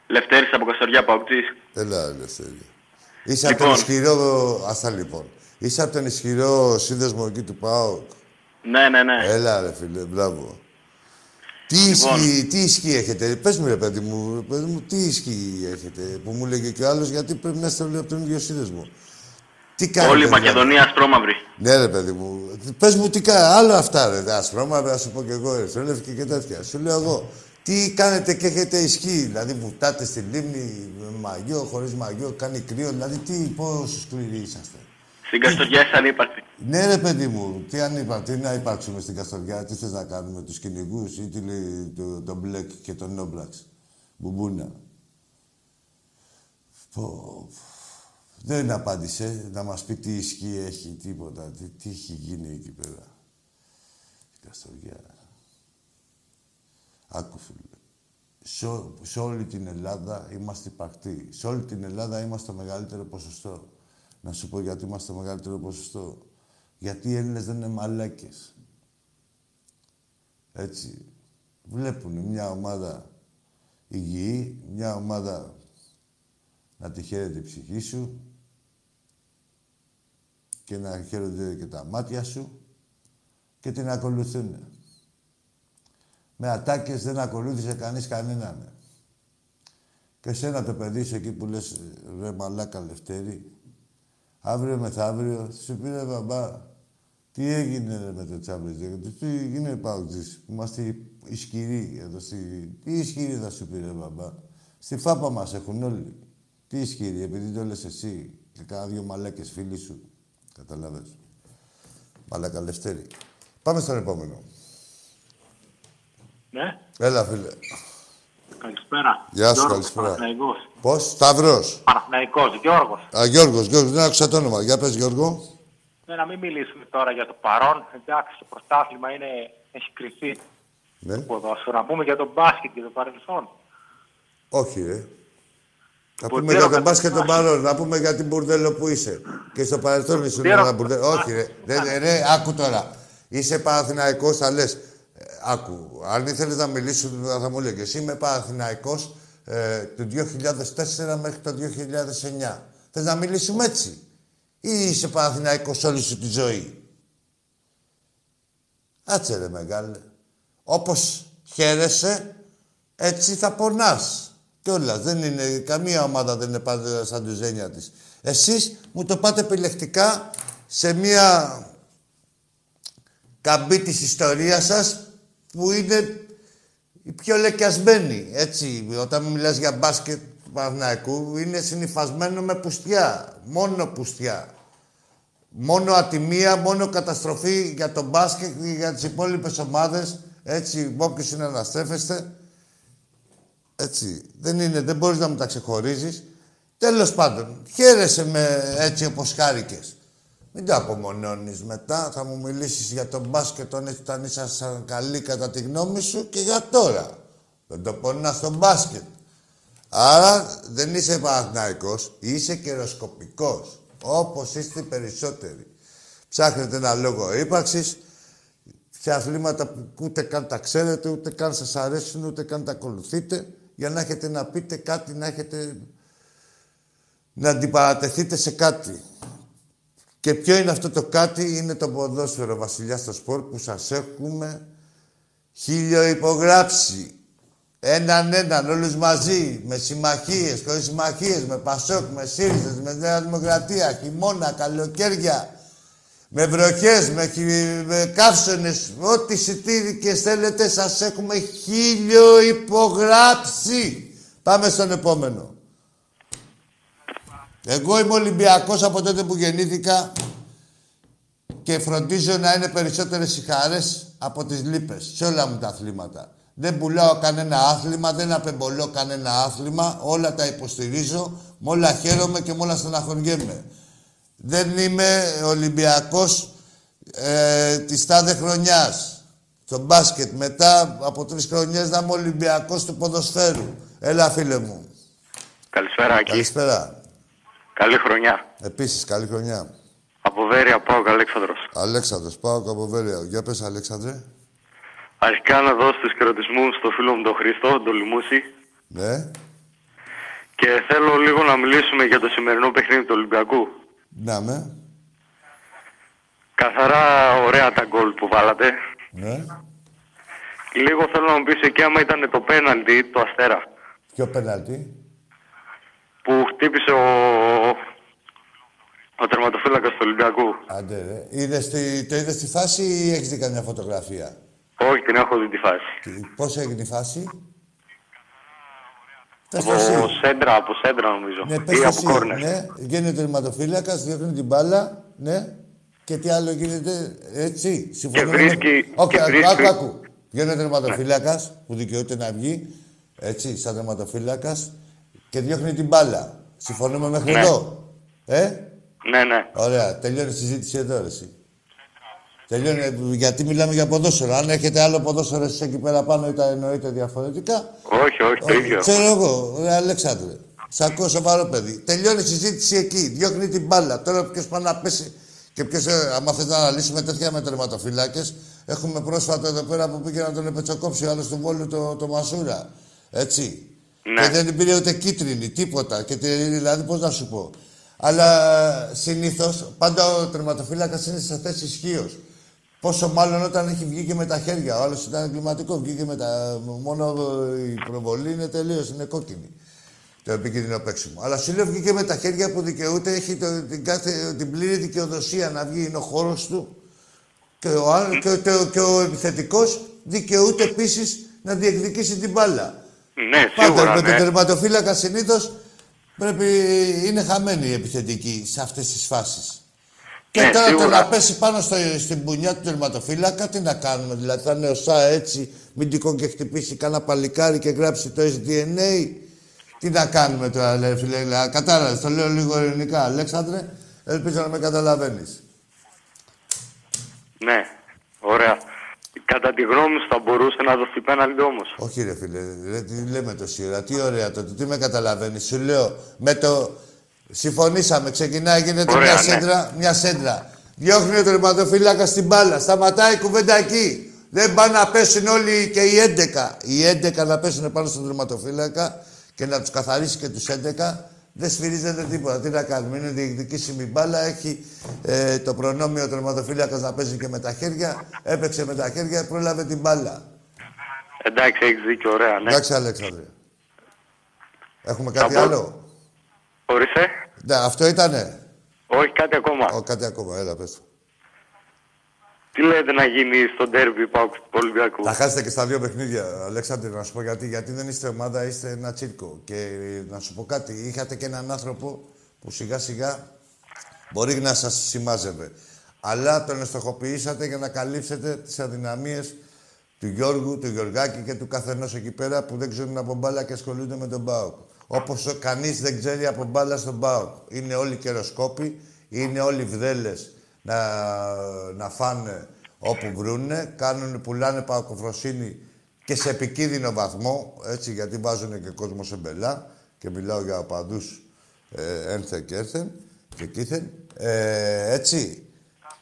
Speaker 4: Λευτέρης από Καστοριά Παοκτής.
Speaker 1: Έλα, Λευτέρη. Είσαι λοιπόν. από τον ισχυρό. Αυτά λοιπόν. Είσαι από τον ισχυρό σύνδεσμο εκεί του ΠΑΟΚ;
Speaker 4: Ναι, ναι, ναι.
Speaker 1: Έλα, ρε φίλε, μπράβο. Τι, λοιπόν. ισχύ, τι ισχύ έχετε, πες μου ρε παιδί μου, παιδί μου, τι ισχύ έχετε, που μου έλεγε και άλλος γιατί πρέπει να είστε όλοι από τον ίδιο σύνδεσμο.
Speaker 4: Τι κάνετε, Όλη η δηλαδή; Μακεδονία ασπρόμαυρη.
Speaker 1: Ναι, ρε παιδί μου. Πες μου τι κάνετε. Άλλο αυτά, ρε. Ασπρόμαυρη, ας σου πω και εγώ, ρε. και τέτοια. Σου λέω εγώ. Τι κάνετε και έχετε ισχύ. Δηλαδή, βουτάτε στη λίμνη με μαγιό, χωρίς μαγιό, κάνει κρύο. Δηλαδή, τι, πόσο σκληροί είσαστε.
Speaker 4: Στην Καστοριά είσαι ανύπαρκτη.
Speaker 1: Ναι, ρε παιδί μου, τι ανύπαρκτη, να υπάρξουμε στην Καστοριά, τι θες να κάνουμε, τους κυνηγούς ή τον το Μπλεκ και τον Νόμπλαξ. Μπουμπούνα. Πω, δεν απάντησε να μας πει τι ισχύ έχει, τίποτα, τι, τι έχει γίνει εκεί πέρα. Η Καστοριά. Άκου, φίλε. Σε, σε όλη την Ελλάδα είμαστε υπαρκτοί. Σε όλη την Ελλάδα είμαστε το μεγαλύτερο ποσοστό. Να σου πω γιατί είμαστε το μεγαλύτερο ποσοστό. Γιατί οι Έλληνες δεν είναι μαλάκες. Έτσι. Βλέπουν μια ομάδα υγιή, μια ομάδα να τη χαίρεται η ψυχή σου και να χαίρονται και τα μάτια σου και την ακολουθούν. Με ατάκες δεν ακολούθησε κανείς κανέναν. Και σένα το παιδί σου εκεί που λες ρε μαλάκα Λευτέρη, Αύριο μεθαύριο σου πήρε μπαμπά. Τι έγινε ρε, με το Champions τι έγινε Παουτζής, που είμαστε ισχυροί εδώ στη... Τι ισχυροί θα σου πήρε μπαμπά; Στη φάπα μας έχουν όλοι. Τι ισχυροί, επειδή το λες εσύ και κάνα δυο μαλάκες φίλοι σου. Καταλάβες. Μαλάκα Λευτέρη. Πάμε στον επόμενο.
Speaker 9: Ναι.
Speaker 1: Έλα, φίλε.
Speaker 9: Καλησπέρα.
Speaker 1: Γεια σου, Γιώργος, καλησπέρα. Πώς, Σταύρος;
Speaker 9: Παναθυναϊκό, Γιώργος.
Speaker 1: Α, Γιώργος, Γιώργος, δεν άκουσα το όνομα. Για πες, Γιώργο.
Speaker 9: Ναι, να μην μιλήσουμε τώρα για το παρόν. Εντάξει, το πρωτάθλημα είναι... έχει κρυφθεί.
Speaker 1: Ναι.
Speaker 9: Το ποδόσφαιρο. Να πούμε για το μπάσκετ και το παρελθόν.
Speaker 1: Όχι, ρε. Να πούμε για τον μπάσκετ τον παρόν, να πούμε για την μπουρδέλο που είσαι. Και στο παρελθόν ήσουν ένα μπουρδέλο. Όχι, ρε. ρε. ρε. Άκου τώρα. Είσαι Παναθηναϊκός, θα λες. Άκου, αν ήθελες να μιλήσεις, θα μου λέει και εσύ είμαι Παναθηναϊκός ε, του 2004 μέχρι το 2009. Θες να μιλήσουμε έτσι; Ή είσαι Παναθηναϊκός όλη σου τη ζωή; Άτσε ρε μεγάλε. Όπως χαίρεσαι, έτσι θα πονάς. Κιόλας, δεν είναι, καμία ομάδα δεν είναι πάντα σαν τη ζένια της. Εσείς μου το πάτε επιλεκτικά σε μία καμπή της ιστορίας σας που είναι η πιο λεκιασμένη, έτσι. Όταν μιλάς για μπάσκετ του Παναθηναϊκού, είναι συνυφασμένο με πουστιά. Μόνο πουστιά. Μόνο ατιμία, μόνο καταστροφή για τον μπάσκετ και για τις υπόλοιπες ομάδες. Έτσι, όποιος είναι να στρέφεστε. Έτσι. Δεν είναι, δεν μπορείς να μου τα ξεχωρίζεις. Τέλος πάντων, χαίρεσαι με έτσι όπως χάρηκες. Μην τα απομονώνεις μετά. Θα μου μιλήσεις για τον μπάσκετ όταν ήσασταν καλή κατά τη γνώμη σου και για τώρα. Δεν το πονάς στον μπάσκετ. Άρα δεν είσαι Παναθηναϊκός, είσαι καιροσκοπικός. Όπως είστε οι περισσότεροι. Ψάχνετε ένα λόγο ύπαρξης, σε αθλήματα που ούτε καν τα ξέρετε, ούτε καν σας αρέσουν, ούτε καν τα ακολουθείτε, για να έχετε να πείτε κάτι, να έχετε... να αντιπαρατεθείτε σε κάτι. Και ποιο είναι αυτό το κάτι, είναι το ποδόσφαιρο βασιλιά στο σπορ που σας έχουμε χίλιο υπογράψει. Έναν έναν, όλους μαζί, με συμμαχίες, χωρίς συμμαχίες, με Πασόκ, με ΣΥΡΙΖΑ, με Νέα Δημοκρατία, χειμώνα, καλοκαίρια, με βροχές, με, με καύσονες, ό,τι και θέλετε, σας έχουμε χίλιο υπογράψει. Πάμε στον επόμενο. Εγώ είμαι Ολυμπιακός από τότε που γεννήθηκα και φροντίζω να είναι περισσότερες οι χαρές από τις λύπες σε όλα μου τα αθλήματα. Δεν πουλάω κανένα άθλημα, δεν απεμπολώ κανένα άθλημα, όλα τα υποστηρίζω, με όλα χαίρομαι και με όλα στεναχωριέμαι. Δεν είμαι Ολυμπιακός ε, της τάδε χρονιάς. Στο μπάσκετ μετά από τρεις χρονιές να είμαι Ολυμπιακός του ποδοσφαίρου. Έλα φίλε μου.
Speaker 4: Καλησπέρα Άκη.
Speaker 1: Καλησπέρα.
Speaker 4: Καλή χρονιά.
Speaker 1: Επίσης, καλή χρονιά.
Speaker 10: Από Βέρεια, πάω Αλέξανδρος.
Speaker 1: Αλέξανδρος, πάω από Βέρεια. Για πες, Αλέξανδρε.
Speaker 10: Αρχικά να δώσω τους χαιρετισμούς στο φίλο μου τον Χριστό, τον Λιμούση.
Speaker 1: Ναι.
Speaker 10: Και θέλω λίγο να μιλήσουμε για το σημερινό παιχνίδι του Ολυμπιακού.
Speaker 1: Να με.
Speaker 10: Καθαρά ωραία τα γκολ που βάλατε.
Speaker 1: Ναι.
Speaker 10: Λίγο θέλω να μου πεις εκεί άμα ήταν το πέναλτι του Αστέρα.
Speaker 1: Ποιο πέναλτι;
Speaker 10: Που χτύπησε ο, ο τερματοφύλακας του Ολυμπιακού.
Speaker 1: Άντε, ρε. Είδες τη, το είδες στη φάση ή έχεις δει καμιά φωτογραφία;
Speaker 10: Όχι, την έχω δει τη φάση.
Speaker 1: Τι- Πώς έγινε η φάση; Πες
Speaker 10: Από
Speaker 1: το εσύ.
Speaker 10: σέντρα, από σέντρα νομίζω.
Speaker 1: Ναι, πες
Speaker 10: Ή
Speaker 1: το
Speaker 10: από
Speaker 1: εσύ.
Speaker 10: κόρνερ.
Speaker 1: Ναι, γίνεται τερματοφύλακας, διώχνει την μπάλα. Ναι. Και τι άλλο γίνεται, έτσι. Συμφωνούμε. με-
Speaker 10: βρίσκει-
Speaker 1: Όχι,
Speaker 10: και
Speaker 1: άκου,
Speaker 10: βρίσκει-
Speaker 1: άκου, άκου. Γίνεται τερματοφύλακα που δικαιούται να βγει. Έτσι, σαν τερματοφύλακα και διώχνει την μπάλα. Συμφωνούμε μέχρι
Speaker 10: Ναι.
Speaker 1: εδώ. Ε,
Speaker 10: Ναι, ναι.
Speaker 1: ωραία. Τελειώνει η συζήτηση εδώ, ρε, εσύ. Τελειώνει, ε, γιατί μιλάμε για ποδόσφαιρο. Αν έχετε άλλο ποδόσφαιρο εσείς εκεί πέρα πάνω ή τα εννοείτε διαφορετικά,
Speaker 10: Όχι, όχι, το ίδιο.
Speaker 1: Ξέρω εγώ, ρε Αλέξανδρε. Σ' ακούω σοβαρό παιδί. Τελειώνει η συζήτηση εκεί. Διώχνει την μπάλα. Τώρα ποιος πάει να πέσει και ποιος, ε, άμα θες να αναλύσουμε τέτοια με τερματοφυλάκε, έχουμε πρόσφατα εδώ πέρα που πήγε να τον επετσοκόψει ο άλλος του Βόλου το, το Μασούρα. Έτσι.
Speaker 10: Ναι.
Speaker 1: Και δεν πήρε ούτε κίτρινη, τίποτα. Και, τε- δηλαδή, πώς να σου πω. Αλλά συνήθως πάντα ο τερματοφύλακας είναι σε θέση ισχύως. Πόσο μάλλον όταν έχει βγει και με τα χέρια. Ο άλλος ήταν εγκληματικός, βγήκε με τα. Μόνο η προβολή είναι τελείως, είναι κόκκινη. Το επικίνδυνο παίξιμο. Αλλά σου λέω βγήκε με τα χέρια που δικαιούται, έχει το, την, κάθε, την πλήρη δικαιοδοσία να βγει, είναι ο χώρος του. Και ο, άλλο- και, και, και ο επιθετικός δικαιούται επίσης να διεκδικήσει την μπάλα.
Speaker 10: Ναι,
Speaker 1: Πάντα
Speaker 10: σίγουρα,
Speaker 1: με
Speaker 10: ναι.
Speaker 1: τον τερματοφύλακα συνήθως πρέπει είναι χαμένη η επιθετική σε αυτές τις φάσεις. Και
Speaker 10: Ναι,
Speaker 1: τώρα το
Speaker 10: σίγουρα.
Speaker 1: να πέσει πάνω στο, στην πουνιά του τερματοφύλακα, τι να κάνουμε. Δηλαδή θα είναι ο ΣΑ έτσι, μην τυχόν και χτυπήσει κάνα παλικάρι και γράψει το SDNA. Τι να κάνουμε τώρα, λέει φίλε. Κατάλαβες, το λέω λίγο ελληνικά. Αλέξανδρε, ελπίζω να με καταλαβαίνεις.
Speaker 10: Ναι, ωραία. Κατά τη γνώμη σου θα μπορούσε να δοθεί πέναλτι όμως.
Speaker 1: Όχι, ρε φίλε, ρε, τι λέμε τόση ώρα. Τι ωραία τότε, τι με καταλαβαίνεις. Σου λέω, με το. Συμφωνήσαμε, ξεκινάει, γίνεται
Speaker 10: Ωραία,
Speaker 1: μια
Speaker 10: ναι.
Speaker 1: σέντρα. Μια σέντρα. Διώχνει ο τερματοφύλακα στην μπάλα. Σταματάει η κουβέντα εκεί. Δεν πάνε να πέσουν όλοι και οι 11. Οι 11 να πέσουν πάνω στον τερματοφύλακα και να τους καθαρίσει και τους 11. Δεν σφυρίζεται τίποτα. Τι να κάνουμε. Είναι διεκδικήσιμη μπάλα. Έχει ε, το προνόμιο ο τερματοφύλακας να παίζει και με τα χέρια. Έπαιξε με τα χέρια, πρόλαβε την μπάλα.
Speaker 10: Εντάξει, έχεις δίκιο, ωραία, ναι.
Speaker 1: Εντάξει, Αλέξανδρε. Έχουμε κάτι
Speaker 10: πω-
Speaker 1: άλλο;
Speaker 10: Ορίστε.
Speaker 1: Ναι, αυτό ήτανε.
Speaker 10: Όχι, κάτι ακόμα.
Speaker 1: Ω, κάτι ακόμα, έλα πες. το.
Speaker 10: Τι λέτε να γίνει στο ντέρμπι Πάουκ του Ολυμπιακού;
Speaker 1: Θα χάσετε και στα δύο παιχνίδια, Αλέξανδρε, να σου πω γιατί. Γιατί δεν είστε ομάδα, είστε ένα τσίρκο. Και ε, να σου πω κάτι, είχατε και έναν άνθρωπο που σιγά σιγά μπορεί να σας σημάζευε. Αλλά τον εστοχοποιήσατε για να καλύψετε τις αδυναμίες του Γιώργου, του Γιωργάκη και του καθενός εκεί πέρα που δεν ξέρουν από μπάλα και ασχολούνται με τον ΠΑΟΚ. Όπως κανείς δεν ξέρει από μπάλα στον ΠΑΟΚ. Είναι όλοι καιροσκόποι, είναι όλοι βδέλες να, να φάνε όπου βρούνε, κάνουν, πουλάνε παοκοφροσύνη και σε επικίνδυνο βαθμό, έτσι, γιατί βάζουν και κόσμο σε μπελά και μιλάω για οπαδούς ε, ένθεν και έρθεν και κήθεν. Ε, έτσι.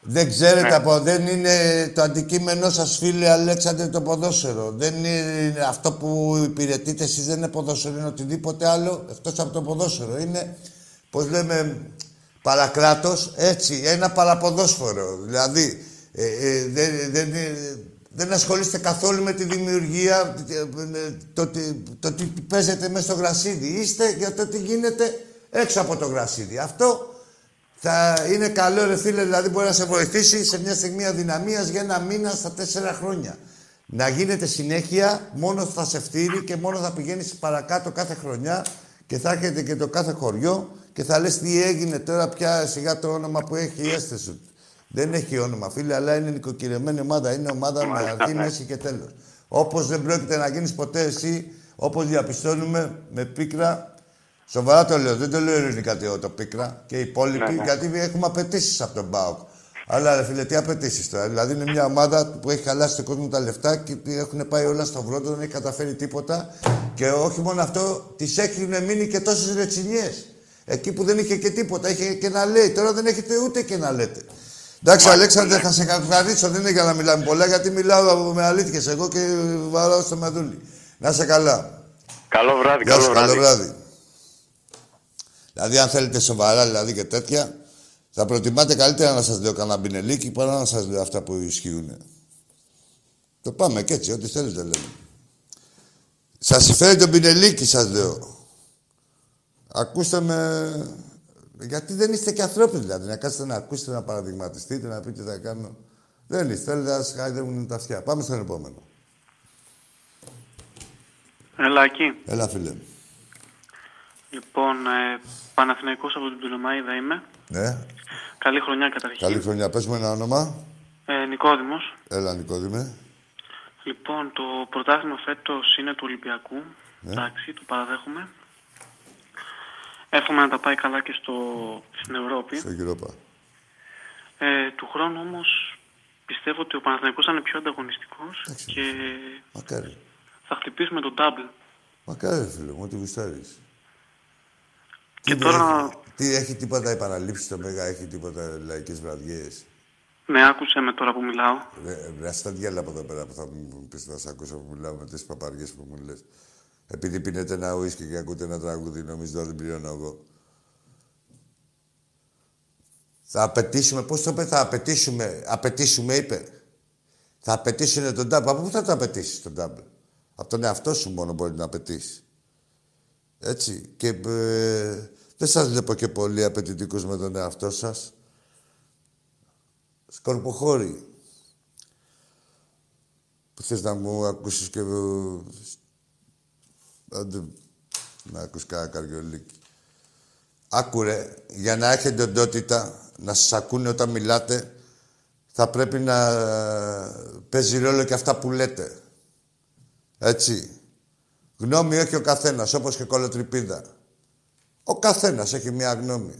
Speaker 1: Δεν ξέρετε από... Δεν είναι το αντικείμενό σας, φίλε Αλέξανδρε, το ποδόσφαιρο. Δεν είναι αυτό που υπηρετείτε εσείς, δεν είναι ποδόσφαιρο, είναι οτιδήποτε άλλο, εκτός από το ποδόσφαιρο. Είναι, πώς λέμε, παρακράτος, έτσι, ένα παραποδόσφαιρο. Δηλαδή, ε, ε, δεν, δεν, ε, δεν ασχολείστε καθόλου με τη δημιουργία, ε, ε, το, τι- το τι παίζετε μέσα στο γρασίδι. Είστε για το τι γίνεται έξω από το γρασίδι. Αυτό θα είναι καλό, ρε φίλε, δηλαδή μπορεί να σε βοηθήσει σε μια στιγμή αδυναμίας για ένα μήνα στα τέσσερα χρόνια. Να γίνεται συνέχεια, μόνος θα σε φτύρει και μόνος θα πηγαίνεις παρακάτω κάθε χρονιά και θα έρχεται και το κάθε χωριό και θα λες τι έγινε τώρα πια σιγά το όνομα που έχει η αίσθηση σου. Δεν έχει όνομα, φίλε, αλλά είναι νοικοκυρεμένη ομάδα. Είναι ομάδα με αρχή, μέση και τέλος. Όπως δεν πρόκειται να γίνεις ποτέ εσύ, όπως διαπιστώνουμε με πίκρα Σοβαρά το λέω, δεν το λέω ειρηνικά το, το πίκρα και οι υπόλοιποι,
Speaker 10: Ναι, ναι.
Speaker 1: γιατί έχουμε απαιτήσεις από τον ΠΑΟΚ. Αλλά ρε φίλε, τι απαιτήσεις τώρα. Δηλαδή είναι μια ομάδα που έχει χαλάσει τον κόσμο τα λεφτά και έχουν πάει όλα στο βρόντο, δεν έχει καταφέρει τίποτα. Και όχι μόνο αυτό, τη έχουν μείνει και τόσες ρετσινιές. Εκεί που δεν είχε και τίποτα, είχε και να λέει. Τώρα δεν έχετε ούτε και να λέτε. Εντάξει, Αλέξανδρε, θα σε ευχαριστήσω. Δεν είναι για να μιλάμε πολλά, γιατί μιλάω με αλήθειες εγώ και βαράω στο μεδούλι. Να είσαι καλά.
Speaker 10: Καλό βράδυ,
Speaker 1: Γεια
Speaker 10: καλό
Speaker 1: σου,
Speaker 10: βράδυ.
Speaker 1: καλό βράδυ. Δηλαδή, αν θέλετε σοβαρά δηλαδή και τέτοια, θα προτιμάτε καλύτερα να σας λέω κανένα μπινελίκι παρά να σας λέω αυτά που ισχύουν. Το πάμε και έτσι, ό,τι θέλετε λέμε. Σας συμφέρει το μπινελίκι, σας λέω. Ακούστε με... Γιατί δεν είστε και ανθρώποι, δηλαδή. Να κάτσετε να ακούσετε, να παραδειγματιστείτε, να πείτε τι θα κάνω. Δεν είστε. Θέλετε να σας χάιδεύουν τα αυτιά. Πάμε στον επόμενο.
Speaker 4: Έλα εκεί.
Speaker 1: Έλα, φίλε.
Speaker 4: Λοιπόν, ε, Παναθηναϊκός από την Πτολεμαίδα είμαι.
Speaker 1: Ναι.
Speaker 4: Καλή χρονιά καταρχήν.
Speaker 1: Καλή χρονιά. Πες μου ένα όνομα.
Speaker 4: Ε, Νικόδημος.
Speaker 1: Έλα, Νικόδημε.
Speaker 4: Λοιπόν, το πρωτάθλημα φέτος είναι του Ολυμπιακού.
Speaker 1: Ναι.
Speaker 4: Εντάξει, το παραδέχομαι. Εύχομαι να τα πάει καλά και στο, στην Ευρώπη.
Speaker 1: Στο Europa.
Speaker 4: Ε, του χρόνου όμως πιστεύω ότι ο Παναθηναϊκός θα είναι πιο ανταγωνιστικός και
Speaker 1: Μακάρι.
Speaker 4: θα χτυπήσουμε τον double.
Speaker 1: Μακάρι, ρε φίλε μου, ό,τι γουστάρεις.
Speaker 4: Και
Speaker 1: τι,
Speaker 4: τώρα-
Speaker 1: έχει, τι έχει τίποτα επαναλήψεις στο Μέγα, έχει τίποτα λαϊκές βραδιές;
Speaker 4: Ναι, άκουσε με τώρα που μιλάω.
Speaker 1: Ρε, ρε, ας τα διάλα από εδώ πέρα που θα μου πεις να σ' ακούσω που μιλάω με τις παπαριές που μου λες. Επειδή πίνετε ένα ουίσκι και ακούτε ένα τραγούδι, νομίζω ότι δεν πληρώνω εγώ. Θα απαιτήσουμε, πώς το είπε, θα απαιτήσουμε, απαιτήσουμε είπε. Θα απαιτήσουν τον double. Από πού θα το απαιτήσεις τον double; Από τον εαυτό σου μόνο μπορεί να απαιτήσεις. Έτσι. Και ε, δεν σας βλέπω και πολύ απαιτητικούς με τον εαυτό σας. Σκορποχώρη. Που θες να μου ακούσεις και... ε, Άντε, να ακούς κάνα καριολίκι. Άκουρε, για να έχετε οντότητα, να σας ακούνε όταν μιλάτε, θα πρέπει να ε, παίζει ρόλο και αυτά που λέτε. Έτσι. Γνώμη όχι ο καθένας, όπως και κολοτρυπίδα. Ο καθένας έχει μία γνώμη.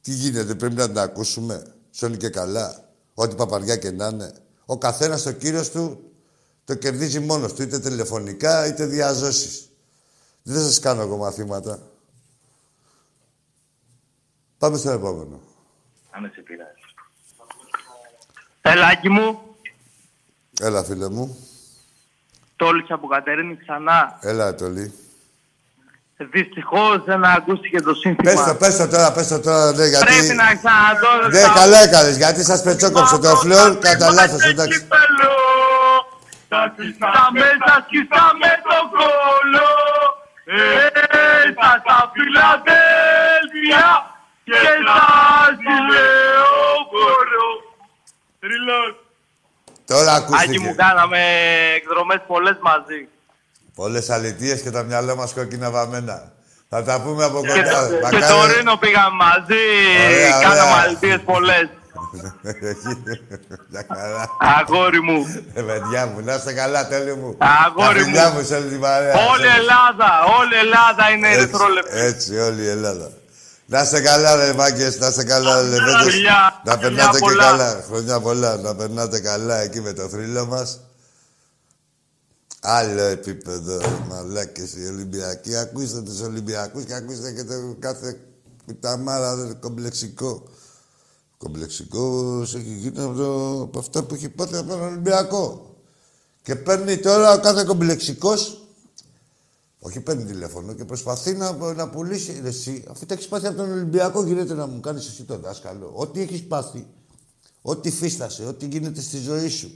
Speaker 1: Τι γίνεται, πρέπει να την ακούσουμε. Σώνει και καλά. Ό,τι παπαριά και να είναι. Ο καθένας το κύριος του το κερδίζει μόνος του, είτε τηλεφωνικά είτε διαζώσεις. Δεν σας κάνω εγώ μαθήματα. Πάμε στο επόμενο.
Speaker 7: Αν σε πειράζει.
Speaker 6: Ελάκι μου,
Speaker 1: Έλα, φίλε μου.
Speaker 6: Τόλιξε από Κατερίνη ξανά.
Speaker 1: Έλα, Τολί.
Speaker 6: Δυστυχώς δεν ακούστηκε το σύνθημα.
Speaker 1: Πες το, πες το τώρα, πες το τώρα, ναι, γιατί...
Speaker 6: Πρέπει να ξαναδώ.
Speaker 1: Ναι, καλά έκανες, γιατί σας πετσόκοψε το φλόρ, κατά λάθος, εντάξει.
Speaker 6: Τα σκίσαμε, τα σκίσαμε το κόλλο Έσα στα Φιλαδέλφια και τα Λεωφόρο Τριλόν
Speaker 1: Τώρα
Speaker 6: Άκη μου
Speaker 1: ακούστηκε.
Speaker 6: κάναμε εκδρομές πολλές μαζί
Speaker 1: Πολλές αλητίες και τα μυαλά μας κόκκινα βαμμένα. Θα τα πούμε από
Speaker 6: Και,
Speaker 1: κοντά.
Speaker 6: και
Speaker 1: Μακάρι-
Speaker 6: το Ρήνο πήγαμε μαζί,
Speaker 1: Ωραία,
Speaker 6: κάναμε
Speaker 1: ωραία.
Speaker 6: αλητίες πολλές
Speaker 1: Μια χαρά.
Speaker 6: Αγόρι μου
Speaker 1: Ε, παιδιά μου, να είστε καλά, τέλειο μου.
Speaker 6: Αγόρι
Speaker 1: Τα φιλιά
Speaker 6: μου.
Speaker 1: μου σε όλη την παρέα.
Speaker 6: Όλη η Ελλάδα, όλη η Ελλάδα είναι
Speaker 1: Έτσι,
Speaker 6: ερυθρόλεπτη
Speaker 1: Έτσι, όλη η Ελλάδα. Να είστε καλά, ρε μάγκες, να είστε καλά, ρε λεβέντες.
Speaker 6: Φιλιά,
Speaker 1: Να
Speaker 6: φιλιά
Speaker 1: περνάτε και
Speaker 6: πολλά.
Speaker 1: καλά. Χρονιά πολλά. Να περνάτε καλά εκεί με το θρύλο μας. Άλλο επίπεδο, μαλάκες οι Ολυμπιακοί. Ακούστε τους Ολυμπιακούς και ακούστε και το κάθε κουταμάρα δε, κομπλεξικό. Κομπλεξικός έχει γίνει από, το, από αυτά που έχει πάθει από τον Ολυμπιακό. Και παίρνει τώρα ο κάθε κομπλεξικός όχι παίρνει τηλέφωνο και προσπαθεί να, να πουλήσει ρε, εσύ. Αφού τα έχεις πάθει από τον Ολυμπιακό, γίνεται να μου κάνεις εσύ τον δάσκαλο. Ό,τι έχεις πάθει, ό,τι φύστασε, ό,τι γίνεται στη ζωή σου.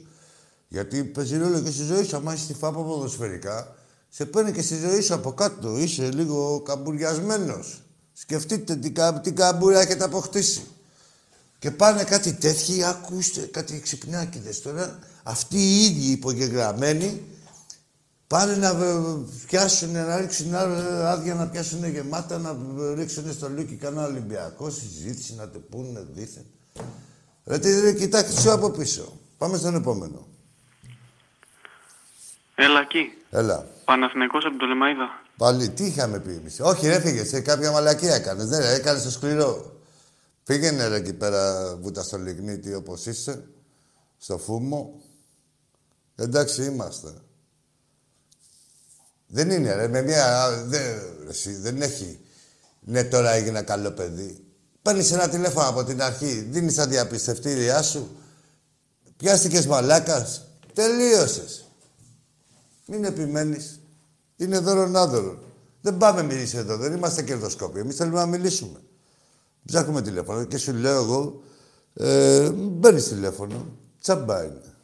Speaker 1: Γιατί παίζει ρόλο και στη ζωή σου. Άμα είσαι στη φάπα ποδοσφαιρικά, σε παίρνει και στη ζωή σου από κάτω. Είσαι λίγο καμπουριασμένος. Σκεφτείτε τι, κα- τι καμπούρια έχετε αποκτήσει. Και πάνε κάτι τέτοιοι, ακούστε, κάτι ξυπνιάκιδες τώρα. Αυτοί οι ίδιοι υπογεγραμμένοι Πάνε να βε- πιάσουν, να ρίξουν ά- άδεια, να πιάσουν γεμάτα, να ρίξουν στο λούκι κανένα Ολυμπιακό, συζήτηση, να το πούνε δίθεν. Ρε, τι, ρε, κοιτάξτε σου από πίσω. Πάμε στον επόμενο.
Speaker 4: Έλα εκεί.
Speaker 1: Έλα.
Speaker 4: Παναθηναϊκός από την Πτολεμαίδα.
Speaker 1: Πάλι, τι είχαμε πει εμείς. Όχι, ρε, φύγε, σε κάποια μαλακία έκανε. Δεν ρε, έκανε το σκληρό. Πήγαινε ρε εκεί πέρα βούτα στο λιγνίτι όπως είσαι, στο φούμο. Εντάξει, είμαστε. Δεν είναι, ρε, με μια... Δεν, εσύ, δεν έχει... Ναι, τώρα έγινα καλό παιδί. Παίρνεις ένα τηλέφωνο από την αρχή, δίνεις τα διαπιστευτήριά σου. Πιάστηκες μαλάκας. Τελείωσες. Μην επιμένεις. Είναι δώρο άδωρο. Δεν πάμε εμείς εδώ, δεν είμαστε κερδοσκόποι. Εμείς θέλουμε να μιλήσουμε. Ψάχνουμε τηλέφωνο και σου λέω εγώ, ε, παίρνει τηλέφωνο. Τσάμπα είναι.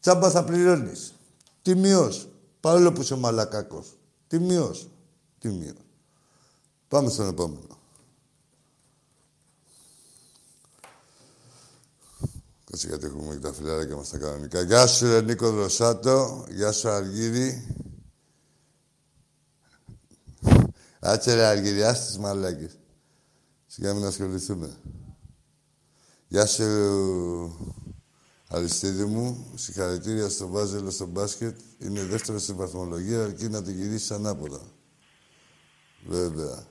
Speaker 1: Τσάμπα θα πληρώνεις. Τιμιός. Παρόλο που είσαι μαλακάκος. Τιμιό. Τιμιό. Πάμε στον επόμενο. Κάτσε γιατί έχουμε και τα φιλαράκια μας τα κανονικά. Γεια σου, ρε Νίκο Δροσάτο. Γεια σου, Αργύρι. Άτσε ρε Αργύρι, άσε τις μαλάκες. Σιγά μην ασχοληθούμε. Γεια σου, Αριστίδη μου. Συγχαρητήρια στο Βάζελο στο μπάσκετ. Είναι δεύτερο στην βαθμολογία, αρκεί να την γυρίσει ανάποδα. Βέβαια.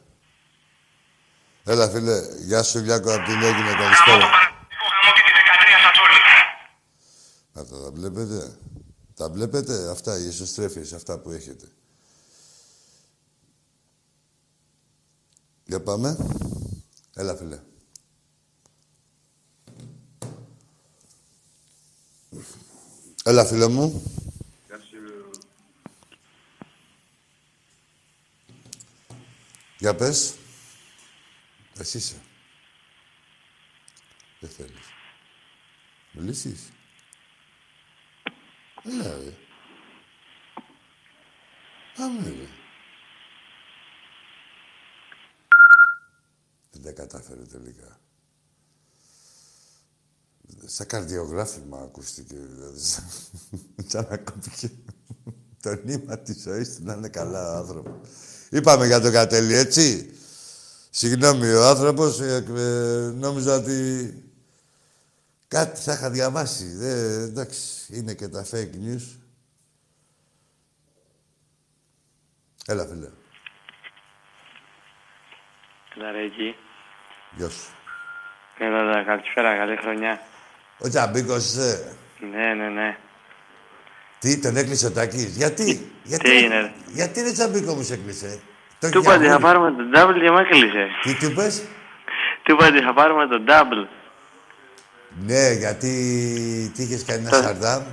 Speaker 1: Έλα, φίλε. Γεια σου, Γιάκο, από την Έγινε. Καλησπέρα. Αυτά τα βλέπετε. Τα βλέπετε; Αυτά, οι εσωστρέφειες, αυτά που έχετε. Για πάμε. Έλα, φίλε. Έλα, φίλε μου. Για πες. Εσύ είσαι. Δεν θέλεις. Μιλήσεις. Έλα, ρε. Πάμε, ρε. Δεν τα κατάφερε τελικά. Σαν καρδιογράφημα ακούστηκε, δηλαδή. Σαν να κόπηκε το νήμα της ζωής του να είναι καλά άνθρωπος. Είπαμε για το κατέλη, έτσι. Συγγνώμη, ο άνθρωπος ε, ε, νόμιζα ότι κάτι θα είχα διαβάσει. Ε, εντάξει, είναι και τα fake news. Έλα, φίλε.
Speaker 11: Έλα, ρε, εκεί.
Speaker 1: Γεια σου.
Speaker 11: Έλα, έλα, καλησπέρα, καλή χρονιά.
Speaker 1: Ο Τζαμπίκος είσαι.
Speaker 11: Ναι, ναι, ναι.
Speaker 1: Τι, τον έκλεισε ο Τάκης; Γιατί, γιατί,
Speaker 11: Τι είναι, ρε;
Speaker 1: γιατί ρε Τζαμπίκο μου σε έκλεισε; Το
Speaker 11: Του είπα ότι θα πάρουμε τον double και με έκλεισε.
Speaker 1: Τι του είπες;
Speaker 11: Του είπα ότι θα πάρουμε τον double.
Speaker 1: Ναι, γιατί τι είχες κάνει ένα
Speaker 11: Το-
Speaker 1: σαρδάμ.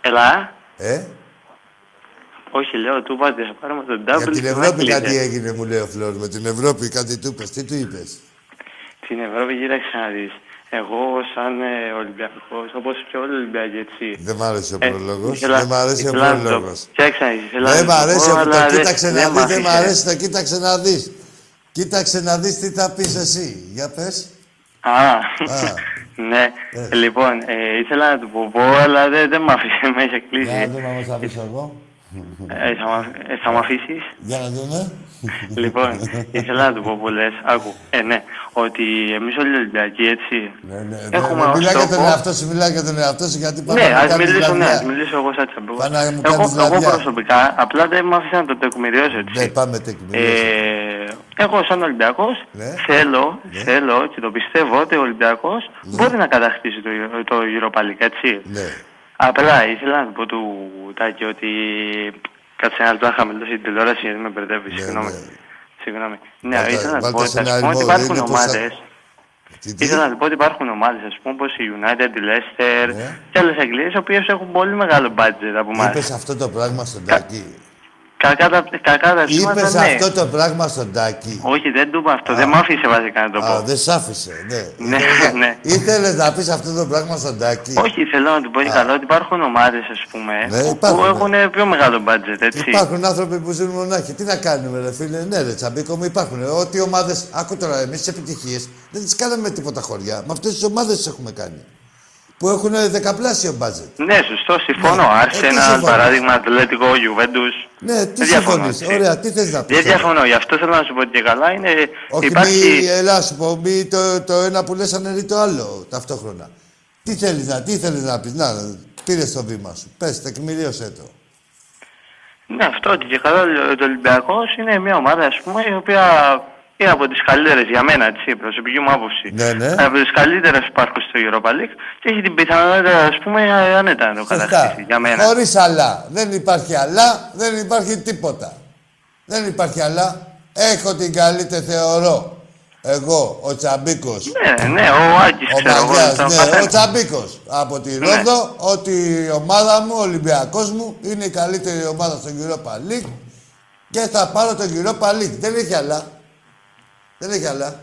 Speaker 11: Ελά.
Speaker 1: Ε,
Speaker 11: Όχι, λέω, του είπα ότι θα πάρουμε τον double
Speaker 1: για την
Speaker 11: και με
Speaker 1: Ευρώπη
Speaker 11: έκλεισε.
Speaker 1: κάτι έγινε, μου λέει ο Φλόρ. Με την Ευρώπη κάτι του είπες. Τι του είπες;
Speaker 11: Στην Ευρώπη, κοίταξε να δεις. Εγώ, σαν ε, Ολυμπιακός, όπως και όλοι οι Ολυμπιακοί, έτσι.
Speaker 1: Δεν μ' άρεσε ο
Speaker 11: Ε,
Speaker 1: πρόλογος.
Speaker 11: ήθελα-
Speaker 1: Δεν μ' αρέσει ο
Speaker 11: ήθελα να το-
Speaker 1: πρόλογος.
Speaker 11: Κοίταξε να δεις, ήθελα
Speaker 1: Δεν
Speaker 11: να
Speaker 1: μ'
Speaker 11: το
Speaker 1: αρέσει,
Speaker 11: πω,
Speaker 1: το
Speaker 11: αλλά δεν-
Speaker 1: κοίταξε να
Speaker 11: δεν
Speaker 1: δεις,
Speaker 11: μ'
Speaker 1: δεν μ'
Speaker 11: άφησε.
Speaker 1: αρέσει, το κοίταξε να δεις. Κοίταξε να δεις τι θα πεις εσύ. Για πες.
Speaker 11: Α,
Speaker 1: Α.
Speaker 11: ναι.
Speaker 1: Ε.
Speaker 11: Λοιπόν, ε, ήθελα να του πω, πω, αλλά δεν, δεν μ' άφησε, με είχε κλείσει.
Speaker 1: Για να δούμε αν θα πεις εγώ.
Speaker 11: Ε, θα, μ' αφ- ε, θα μ' αφήσεις;
Speaker 1: Για να δούμε.
Speaker 11: Λοιπόν, ήθελα να του πω που λες, άκου, ε, ναι, ότι εμείς όλοι οι Ολυμπιακοί, έτσι,
Speaker 1: Ναι, ναι.
Speaker 11: έχουμε
Speaker 1: Ε,
Speaker 11: ως
Speaker 1: Μιλά για τον
Speaker 11: στόχο...
Speaker 1: εαυτό σου, μιλά για τον εαυτό σου, γιατί πάμε
Speaker 11: Ναι,
Speaker 1: να
Speaker 11: ας
Speaker 1: κάνεις
Speaker 11: μιλήσω, ναι,
Speaker 1: βλαβιά.
Speaker 11: ας μιλήσω εγώ σαν τσαμπού.
Speaker 1: Πάνε να μου
Speaker 11: Εγώ,
Speaker 1: κάνεις
Speaker 11: εγώ
Speaker 1: βλαβιά.
Speaker 11: προσωπικά, απλά δεν μ' άφησα να το τεκμηριώσω, έτσι.
Speaker 1: Ναι, πάμε τεκμηρίωση.
Speaker 11: Ε, εγώ σαν Ολυμπιακός
Speaker 1: Ναι.
Speaker 11: θέλω,
Speaker 1: Ναι.
Speaker 11: θέλω και το πιστεύω ότι ο Ολυμπιακός μπορεί να κατακτήσει το, το Europa League, έτσι.
Speaker 1: Ναι.
Speaker 11: Απλά ήθελα να του πω του Τάκη ότι κάτσε ένας λεπτό να χαμηλώσει την τηλεόραση γιατί με μπερδεύεις, συγγνώμη. Συγγνώμη. Ναι,
Speaker 1: Βάλτε-
Speaker 11: ήθελα να του πω
Speaker 1: βάλτε
Speaker 11: ότι
Speaker 1: σε
Speaker 11: ας
Speaker 1: ένα
Speaker 11: πούμε ότι
Speaker 1: αριθμό,
Speaker 11: υπάρχουν
Speaker 1: είναι πόσα-
Speaker 11: ομάδες
Speaker 1: Τι, τι;
Speaker 11: Ήθελα να του πω ότι υπάρχουν ομάδες, ας πούμε, όπως η United, η Leicester
Speaker 1: Ναι.
Speaker 11: και άλλες Αγγλίες, οι οποίες έχουν πολύ μεγάλο budget από εμάς.
Speaker 1: Είπες αυτό το πράγμα στον Τάκη.
Speaker 11: Κακά τα, κακά τα ψήματα,
Speaker 1: Είπες
Speaker 11: ναι.
Speaker 1: αυτό το πράγμα στον Τάκη.
Speaker 11: Όχι, δεν του είπα αυτό. Δεν μ' άφησε βασικά να το πω.
Speaker 1: Α, δεν σ' άφησε, ναι.
Speaker 11: Ναι,
Speaker 1: Ήθελες-
Speaker 11: ναι.
Speaker 1: Ήθελες να πεις αυτό το πράγμα στον Τάκη;
Speaker 11: Όχι, θέλω να του πω ότι καλό ότι υπάρχουν ομάδες, ας πούμε,
Speaker 1: Ναι,
Speaker 11: που-
Speaker 1: υπάρχουν,
Speaker 11: που
Speaker 1: ναι.
Speaker 11: έχουν πιο μεγάλο budget, έτσι.
Speaker 1: Υπάρχουν άνθρωποι που ζουν μονάχοι. Τι να κάνουμε, ρε φίλε; Ναι, ρε Τσαμπίκο μου, υπάρχουν. Ό,τι ομάδε. Άκου τώρα, εμείς τις επιτυχίες δεν τις κάναμε με τίποτα χωριά. Με αυτές τις ομάδες τις έχουμε κάνει. Που έχουν δεκαπλάσιο μπάτζετ.
Speaker 11: Ναι, σωστό, συμφωνώ.
Speaker 1: Ναι.
Speaker 11: Άρσεναλ,
Speaker 1: Ε, τι συμφωνείς;
Speaker 11: παράδειγμα, Ατλέτικο, Juventus.
Speaker 1: Ναι, τι
Speaker 11: Δεν διαφωνώ,
Speaker 1: συμφωνείς;
Speaker 11: έτσι.
Speaker 1: Ωραία, τι θες να πεις.
Speaker 11: Δεν διαφωνώ, γι' αυτό θέλω να σου πω ότι και καλά είναι.
Speaker 1: Όχι,
Speaker 11: υπάρχει...
Speaker 1: μη, ελά, σου πω, μη το, το ένα που λες αναιρεί το άλλο ταυτόχρονα. Τι θέλεις να, τι θέλεις να πεις, να, πήρες το βήμα σου. Πες, τεκμηρίωσέ το.
Speaker 11: Ναι, αυτό ότι και καλά ο Ολυμπιακός είναι μια ομάδα, ας πούμε, η οποία είναι από τις καλύτερες για μένα, έτσι, η προσωπική μου άποψη.
Speaker 1: Ναι, ναι.
Speaker 11: Από τις καλύτερες που υπάρχουν στο Europa League και έχει την πιθανότητα, ας πούμε, ανέτα να το
Speaker 1: Σωστά.
Speaker 11: κατακτήσει για μένα.
Speaker 1: Χωρίς αλλά. Δεν υπάρχει αλλά, δεν υπάρχει τίποτα. Δεν υπάρχει αλλά. Έχω την καλύτερη, θεωρώ. Εγώ, ο Τσαμπίκος.
Speaker 11: Ναι, ναι, ο Άκης,
Speaker 1: Ο
Speaker 11: ξέρω εγώ.
Speaker 1: Μαριάς,
Speaker 11: τον
Speaker 1: ναι,
Speaker 11: καθένα.
Speaker 1: ο Τσαμπίκος. Από τη Ρόδο, ότι η ομάδα μου, ο Ολυμπιακός μου, είναι η καλύτερη ομάδα στον Europa League και θα πάρω τον Europa League. Δεν έχει άλλα. Δεν έχει άλλα.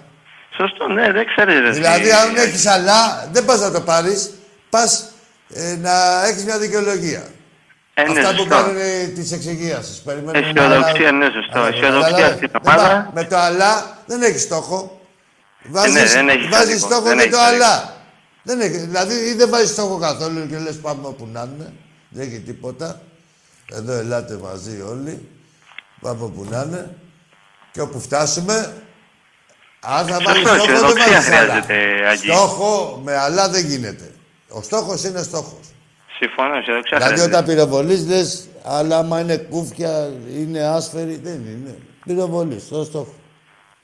Speaker 11: Σωστό, ναι, δεν ξέρεις. ρε,
Speaker 1: Δηλαδή,
Speaker 11: τι-
Speaker 1: αν έχεις άλλα, δεν πας να το πάρεις. Πας ε, να έχεις μια δικαιολογία.
Speaker 11: Ε, ναι,
Speaker 1: Αυτά που
Speaker 11: σωστό.
Speaker 1: κάνουν ε, τις εξηγήσεις. Περιμένουμε
Speaker 11: Αισιοδοξία,
Speaker 1: άλλα-
Speaker 11: ναι, σωστό.
Speaker 1: άλλα-
Speaker 11: Αισιοδοξία
Speaker 1: αλλά-
Speaker 11: στην
Speaker 1: δεν
Speaker 11: ομάδα.
Speaker 1: πά- Με το αλλά δεν έχει στόχο. Βάζεις,
Speaker 11: ναι, δεν έχει
Speaker 1: βάζεις
Speaker 11: στόχο,
Speaker 1: στόχο
Speaker 11: δεν
Speaker 1: με
Speaker 11: έχει
Speaker 1: το
Speaker 11: στόχο.
Speaker 1: αλλά. Δεν έχει, δηλαδή ή δεν βάζεις στόχο καθόλου και λες πάμε όπου να είναι. Δεν έχει τίποτα. Εδώ ελάτε μαζί όλοι. Πάμε όπου να είναι. Και όπου φτάσουμε, αν θα βάλεις
Speaker 11: Σωστό,
Speaker 1: στόχο, δεν
Speaker 11: αισιοδοξία
Speaker 1: βάζεις αλλά.
Speaker 11: χρειάζεται, Άγγι.
Speaker 1: Στόχο με αλλά δεν γίνεται. Ο στόχος είναι στόχος.
Speaker 11: Συμφωνώ, αισιοδοξία
Speaker 1: Δηλαδή
Speaker 11: χρειάζεται.
Speaker 1: όταν πυροβολείς λες, αλλά άμα είναι κούφια, είναι άσφαιρη, δεν είναι. Πυροβολείς, το στόχο.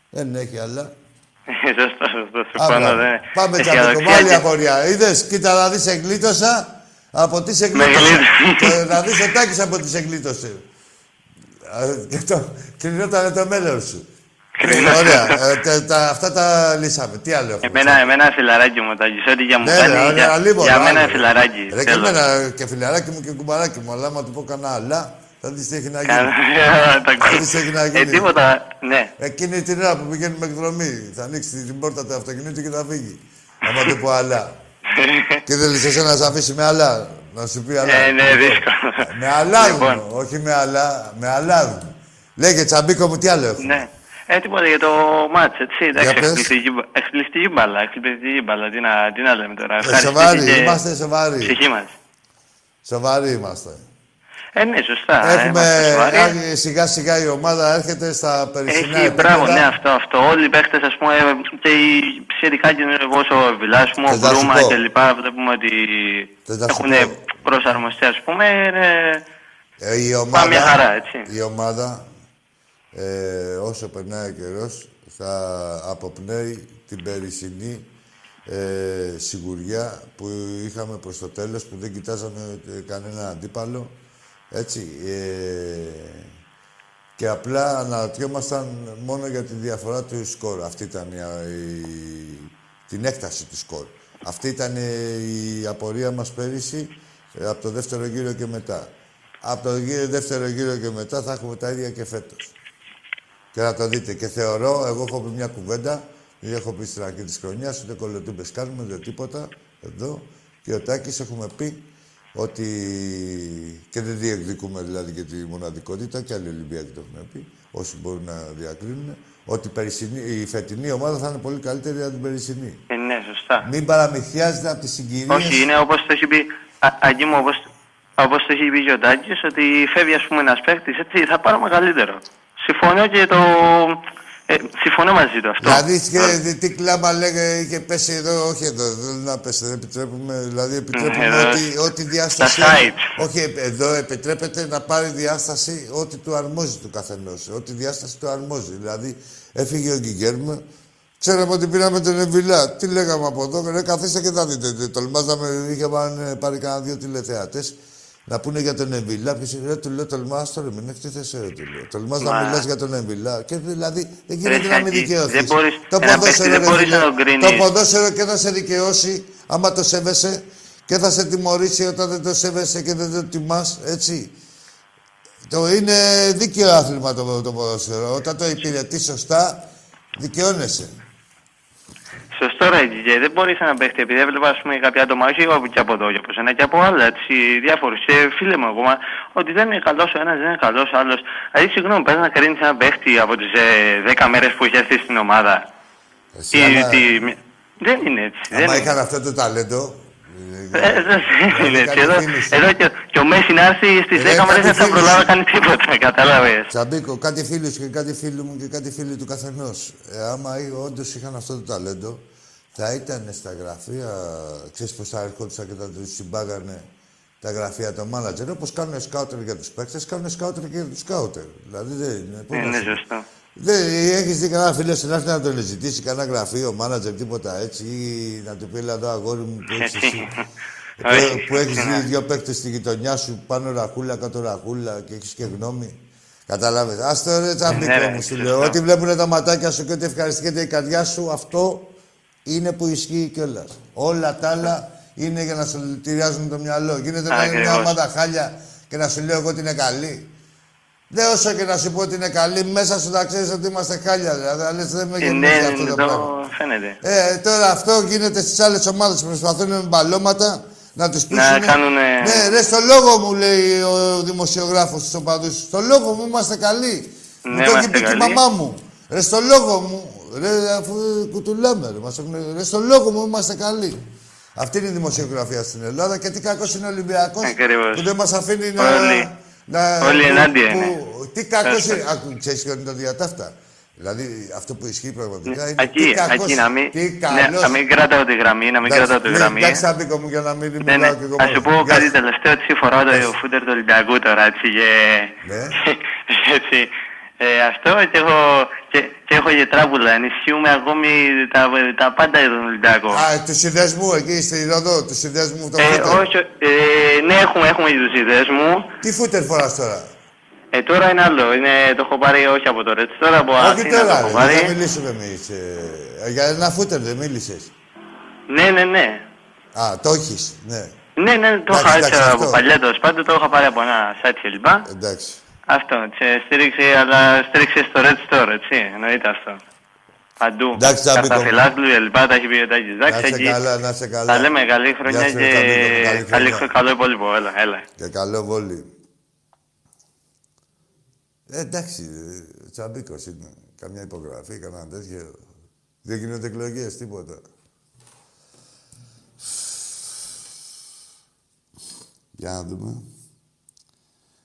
Speaker 1: Δεν έχει άλλα.
Speaker 11: Σωστό, σωστό, συμφωνώ.
Speaker 1: Άρα,
Speaker 11: δεν-
Speaker 1: Πάμε
Speaker 11: αισιοδοξία
Speaker 1: τσαπικο, άλλη
Speaker 11: και-
Speaker 1: απορία. Είδες, κοίτα να δεις εγκλήτωσα, από τι σε
Speaker 11: Με
Speaker 1: εγκλήτωσα.
Speaker 11: γλίτωσε.
Speaker 1: Και να δεις ο Τάκης από τις σε εγκλήτωσε. Α, Και το, κρινόταν το μέλλον σου. Ωραία, ε, τα- τα- αυτά τα λύσαμε. Τι άλλο έχουμε.
Speaker 11: Εμένα, εμένα φιλαράκι μου, τα ό,τι για μου
Speaker 1: Ναι,
Speaker 11: κάνει,
Speaker 1: ρε,
Speaker 11: για,
Speaker 1: αλίμονο,
Speaker 11: για μένα
Speaker 1: άλλο.
Speaker 11: είναι φιλαράκι.
Speaker 1: Ρε και
Speaker 11: θέλω.
Speaker 1: εμένα και φιλαράκι μου και κουμπαράκι μου, αλλά άμα του πω κανένα αλλά, θα δεις τι έχει να γίνει.
Speaker 11: Κάνα- τα
Speaker 1: Θα δεις τι έχει να
Speaker 11: Ε,
Speaker 1: γίνει.
Speaker 11: τίποτα, ναι.
Speaker 1: Εκείνη την ώρα που πηγαίνουμε εκδρομή, θα ανοίξει την πόρτα του αυτοκινήτου και θα φύγει. Άμα του πω αλλά. και δεν λες εσένα να σε αφήσει με αλλά. Να σου πει αλλά.
Speaker 11: Ε, ναι, δύσκολο.
Speaker 1: Με αλάδι
Speaker 11: Λοιπόν.
Speaker 1: μου, όχι με αλά, με αλάδι μου. Λέγε τσαμπίκο μου, τι άλλο έχουμε;
Speaker 11: Ναι. Ε, τίποτα για το μάτς, έτσι. Εντάξει,
Speaker 1: πες.
Speaker 11: εκπληκτική, μπα- εκπληκτική μπάλα, εκπληκτική μπάλα. Τι να, τι να λέμε τώρα.
Speaker 1: Ε,
Speaker 11: Ευχαριστήσει
Speaker 1: σοβαροί,
Speaker 11: και
Speaker 1: είμαστε σοβαροί.
Speaker 11: Ψυχή μας.
Speaker 1: Σοβαροί είμαστε.
Speaker 11: Ε, ναι, σωστά. ε,
Speaker 1: Έχουμε,
Speaker 11: είμαστε σοβαροί.
Speaker 1: ε, σιγά σιγά η ομάδα έρχεται στα περισσότερα
Speaker 11: Έχει, μπράβο, ναι, αυτό, αυτό. Όλοι οι παίχτες, ας πούμε, και οι σχετικά και όσο ο Βιλάς, ας πούμε, ο
Speaker 1: Θες να σου
Speaker 11: Μπρούμα
Speaker 1: πω.
Speaker 11: και λοιπά, βλέπουμε ότι
Speaker 1: Θες να σου
Speaker 11: έχουν
Speaker 1: πω.
Speaker 11: προσαρμοστεί, ας πούμε, είναι...
Speaker 1: Ε, η ομάδα,
Speaker 11: Πάμε μια χαρά, έτσι.
Speaker 1: Η ομάδα, ε, όσο περνάει ο καιρός, θα αποπνέει την περισσινή ε, σιγουριά που είχαμε προς το τέλος, που δεν κοιτάζαμε ε, κανένα αντίπαλο. Έτσι. Ε, και απλά αναρωτιόμασταν μόνο για τη διαφορά του σκορ. Αυτή ήταν η, η- την έκταση του σκορ. Αυτή ήταν η απορία μας πέρυσι ε, από το δεύτερο γύρο και μετά. Από το γύρο, δεύτερο γύρο και μετά θα έχουμε τα ίδια και φέτος. Και να το δείτε. Και θεωρώ, εγώ έχω πει μια κουβέντα, δεν έχω πει στην αρχή της χρονιάς, ούτε κολοτούμπες κάνουμε, ούτε τίποτα, εδώ. Και ο Τάκης έχουμε πει ότι και δεν διεκδικούμε δηλαδή και τη μοναδικότητα και άλλοι Ολυμπιακοί το έχουν πει, όσοι μπορούν να διακρίνουν, ότι η, περσινή- η φετινή ομάδα θα είναι πολύ καλύτερη από την περσινή.
Speaker 11: Ε, ναι, σωστά.
Speaker 1: Μην παραμυθιάζετε από τις συγκυρίες.
Speaker 11: Όχι, είναι όπως το έχει πει, Α, Αγγί μου, όπως, όπως το έχει πει και ο Τάκης, ότι φεύγει, ας πούμε, ένας παίκτης, έτσι, θα πάρουμε καλύτερο. Συμφωνώ και το... Ε, συμφωνώ μαζί του αυτό.
Speaker 1: Δηλαδή, και, τι κλάμα λέγε, είχε πέσει εδώ, όχι εδώ, δεν να πέσει, δεν επιτρέπουμε, δηλαδή επιτρέπουμε
Speaker 11: Ναι, εδώ,
Speaker 1: ότι, ό,τι διάσταση...
Speaker 11: στα site.
Speaker 1: Όχι, ε, εδώ επιτρέπεται να πάρει διάσταση ό,τι του αρμόζει του καθενός, ό,τι διάσταση του αρμόζει. Δηλαδή, έφυγε ο Γκυγέρμα, ξέραμε ότι πήραμε τον Εμβιλά. Τι λέγαμε από εδώ, ρε, καθίστε και θα δείτε. τι Τολμάζαμε, είχε πάρει, πάρει κανένα δύο τηλεθεατές να πούνε για τον Εμβιλά. Ποιος είναι, ρε, του λέω, τολμάς τώρα, μην έχετε ρε, του λέω. Τολμάς να
Speaker 11: Μα-
Speaker 1: μιλάς για τον Εμβιλά. Και δηλαδή, δεν
Speaker 11: Ρε,
Speaker 1: γίνεται να μην
Speaker 11: Σάκη,
Speaker 1: δικαιωθείς.
Speaker 11: δεν μπορείς-
Speaker 1: Το
Speaker 11: ένα παίκτη
Speaker 1: ποδόσφαιρο,
Speaker 11: δεν
Speaker 1: ρε,
Speaker 11: μπορείς
Speaker 1: φίλε,
Speaker 11: να τον κρίνεις.
Speaker 1: το ποδόσφαιρο και θα σε δικαιώσει άμα το σέβεσαι και θα σε τιμωρήσει όταν δεν το σέβεσαι και δεν το τιμάς, έτσι. Το είναι δίκαιο άθλημα το, το ποδόσφαιρο. Όταν το υπηρετείς σωστά, δικαιώνεσαι.
Speaker 11: Σωστό ρε και δεν μπορείς να παίχτη επειδή έβλεπα ας πούμε κάποια άτομα όχι εγώ και από εδώ και από σένα και από άλλα έτσι διάφορους και φίλε μου ακόμα ότι δεν είναι καλός ο ένας δεν είναι καλός ο άλλος δηλαδή συγγνώμη πες να κρίνεις ένα παίχτη από τις ε, 10 μέρες που έχει έρθει στην ομάδα
Speaker 1: Εσύ,
Speaker 11: Ή
Speaker 1: άμα,
Speaker 11: τι- δεν είναι έτσι δεν
Speaker 1: άμα
Speaker 11: είναι.
Speaker 1: είχαν αυτό το ταλέντο.
Speaker 11: Ε, δεν είναι έτσι.
Speaker 1: κάτι
Speaker 11: Εδώ,
Speaker 1: φίλους.
Speaker 11: εδώ και, και ο Μέση να έρθει στις
Speaker 1: Ε,
Speaker 11: 10 μέρες
Speaker 1: κάτι
Speaker 11: δεν θα
Speaker 1: φίλους.
Speaker 11: προλάβει να κάνει τίποτα, κατάλαβες.
Speaker 1: Τσαμπίκο, κάτι φίλους και κάτι φίλου μου και κάτι φίλοι του καθενός. Ε, άμα όντως είχαν αυτό το ταλέντο, θα ήταν στα γραφεία, ξέρεις πώς θα ερχόντουσαν και θα τους συμπάγανε τα γραφεία των μάνατζερ. Όπως κάνουν σκάουτερ για τους παίκτες, κάνουν σκάουτερ και για τους σκάουτερ. Δηλαδή δεν είναι. πώς να
Speaker 11: Είναι
Speaker 1: σου πω.
Speaker 11: σωστό.
Speaker 1: Δεν, έχεις δει κανένα φίλο σου να έρθει να τον ζητήσει κανένα γραφείο, μάνατζερ, τίποτα έτσι, ή να του πει, «Έλα εδώ αγόρι μου που έχεις εσύ.
Speaker 11: Όχι.
Speaker 1: που, που έχεις δει δύο παίκτες στη γειτονιά σου, πάνω ραχούλα, κάτω ραχούλα και έχεις και γνώμη. Κατάλαβες. Α το ρε τσαμπικό
Speaker 11: Ναι, ρε,
Speaker 1: μου, σου
Speaker 11: σωστά.
Speaker 1: λέω. Ό,τι βλέπουν τα ματάκια σου και ό,τι ευχαριστιέται η καρδιά σου, αυτό είναι που ισχύει κιόλας. Όλα τα άλλα είναι για να σου τυριάζουν το μυαλό. Γίνεται να είναι μια
Speaker 11: Ακριβώς.
Speaker 1: ομάδα χάλια και να σου λέω εγώ ότι είναι καλή. Δεν όσο και να σου πω ότι είναι καλή, μέσα σου θα ξέρεις ότι είμαστε χάλια. Δηλαδή, αλλά δεν με
Speaker 11: Ε,
Speaker 1: γεμίζει
Speaker 11: Ναι,
Speaker 1: αυτό το
Speaker 11: το
Speaker 1: πράγμα.
Speaker 11: φαίνεται.
Speaker 1: Ε, τώρα αυτό γίνεται στις άλλες ομάδες που προσπαθούν με μπαλώματα να τους πείσουν.
Speaker 11: Να κάνουνε-
Speaker 1: Ναι, ρε, στο λόγο μου λέει ο δημοσιογράφος στου οπαδούς. Στο λόγο μου είμαστε καλοί.
Speaker 11: Ναι,
Speaker 1: μου το έχει
Speaker 11: είμαστε
Speaker 1: πει και η
Speaker 11: καλοί.
Speaker 1: μαμά μου. Ρε, στο λόγο μου. Ρε, αφού κουτουλάμε, ρε, μας έχουν... ρε, στο λόγο μου είμαστε καλοί. Αυτή είναι η δημοσιογραφία στην Ελλάδα και τι κακός είναι ο Ολυμπιακός
Speaker 11: Ακριβώς.
Speaker 1: που δεν μας αφήνει να.
Speaker 11: Όλοι-
Speaker 1: να
Speaker 11: όλοι
Speaker 1: που-
Speaker 11: ενάντια
Speaker 1: που-
Speaker 11: είναι.
Speaker 1: Τι κακός
Speaker 11: Ευχαριστώ.
Speaker 1: είναι. Άκου, ξέρεις ποιο είναι το διατάφτα. Δηλαδή αυτό που ισχύει πραγματικά είναι.
Speaker 11: Εκεί,
Speaker 1: τι κακός,
Speaker 11: εκεί να μην,
Speaker 1: τι
Speaker 11: ναι,
Speaker 1: καλός.
Speaker 11: να μην κρατάω τη γραμμή, να μην κρατάω τη
Speaker 1: ναι,
Speaker 11: γραμμή.
Speaker 1: Εντάξει, Σάμπικο μου, για να μην
Speaker 11: Ναι,
Speaker 1: μιλάω
Speaker 11: ναι.
Speaker 1: κι εγώ
Speaker 11: Θα σου
Speaker 1: μόνος.
Speaker 11: πω
Speaker 1: Γεια
Speaker 11: κάτι
Speaker 1: σου.
Speaker 11: τελευταίο. Έτσι φοράω το φούτερ του Ολυμπιακού τώρα, έτσι. Και...
Speaker 1: Ναι.
Speaker 11: έτσι. Ε, αυτό και έχω, και, και έχω και τράπουλα. Ενισχύουμε ακόμη τα, τα πάντα για τον Ολυμπιακό.
Speaker 1: Α, τους συνδέσμου εκεί στη Ρόδο, τους συνδέσμου το
Speaker 11: Ε,
Speaker 1: φούτερ.
Speaker 11: όχι, ε, ναι, έχουμε, έχουμε και τους ιδέες μου.
Speaker 1: Τι φούτερ φοράς τώρα;
Speaker 11: Ε, τώρα είναι άλλο. Είναι, το έχω πάρει όχι από το Ρέτς. Τώρα από
Speaker 1: Όχι
Speaker 11: Αθήνα το
Speaker 1: τώρα,
Speaker 11: έχω
Speaker 1: ρε,
Speaker 11: πάρει.
Speaker 1: δεν θα μιλήσουμε εμείς. Ε, για ένα φούτερ δεν μίλησες.
Speaker 11: Ναι, ναι, ναι.
Speaker 1: Α, το έχεις, ναι.
Speaker 11: Ναι, ναι, το
Speaker 1: Εντάξει,
Speaker 11: είχα
Speaker 1: εντάξει,
Speaker 11: έτσι
Speaker 1: αυτό.
Speaker 11: από παλιά τέλος πάντων. Το είχα πάρει από ένα site κλπ.
Speaker 1: Εντάξει.
Speaker 11: Αυτό, τσε, στήριξε, αλλά στήριξε στο Red Store, έτσι. Εννοείται αυτό. Παντού.
Speaker 1: Εντάξει, Τζάμπικο.
Speaker 11: Καρταφυλάθλου κλπ. Τα έχει πει ο Τάκης.
Speaker 1: Να
Speaker 11: Εντάξει,
Speaker 1: είσαι
Speaker 11: εκεί.
Speaker 1: καλά, να είσαι καλά.
Speaker 11: Τα λέμε καλή χρονιά
Speaker 1: Γεια σου,
Speaker 11: και
Speaker 1: ρε, Τζάμπικο, καλή
Speaker 11: καλή,
Speaker 1: χρονιά.
Speaker 11: καλό υπόλοιπο. Έλα, έλα.
Speaker 1: Και καλό βόλι. Ε, εντάξει, ε, τσαμπίκος είναι. Καμιά υπογραφή, κανένα τέτοιο. Δεν γίνονται εκλογές, τίποτα. Για να δούμε.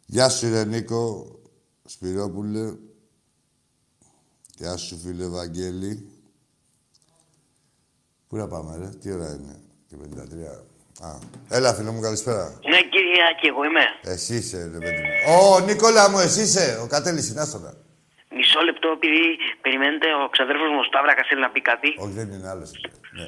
Speaker 1: Γεια σου, ρε Νίκο Σπυρόπουλε. Γεια σου, φίλε Βαγγέλη. Πού να πάμε, ρε, τι ώρα είναι, και 53. Α, έλα, φίλε μου, καλησπέρα.
Speaker 8: Ναι, κύριε Άκη, εγώ είμαι.
Speaker 1: Εσύ είσαι, ρε παιδί μου. Ω, Νίκολα μου, εσύ είσαι. Ο Κατέλης είναι, άστονα.
Speaker 8: Μισό λεπτό, επειδή περιμένετε ο ξαδέρφος μου ο Σταύρακας θέλει να πει κάτι.
Speaker 1: Όχι, δεν είναι άλλος. Ναι.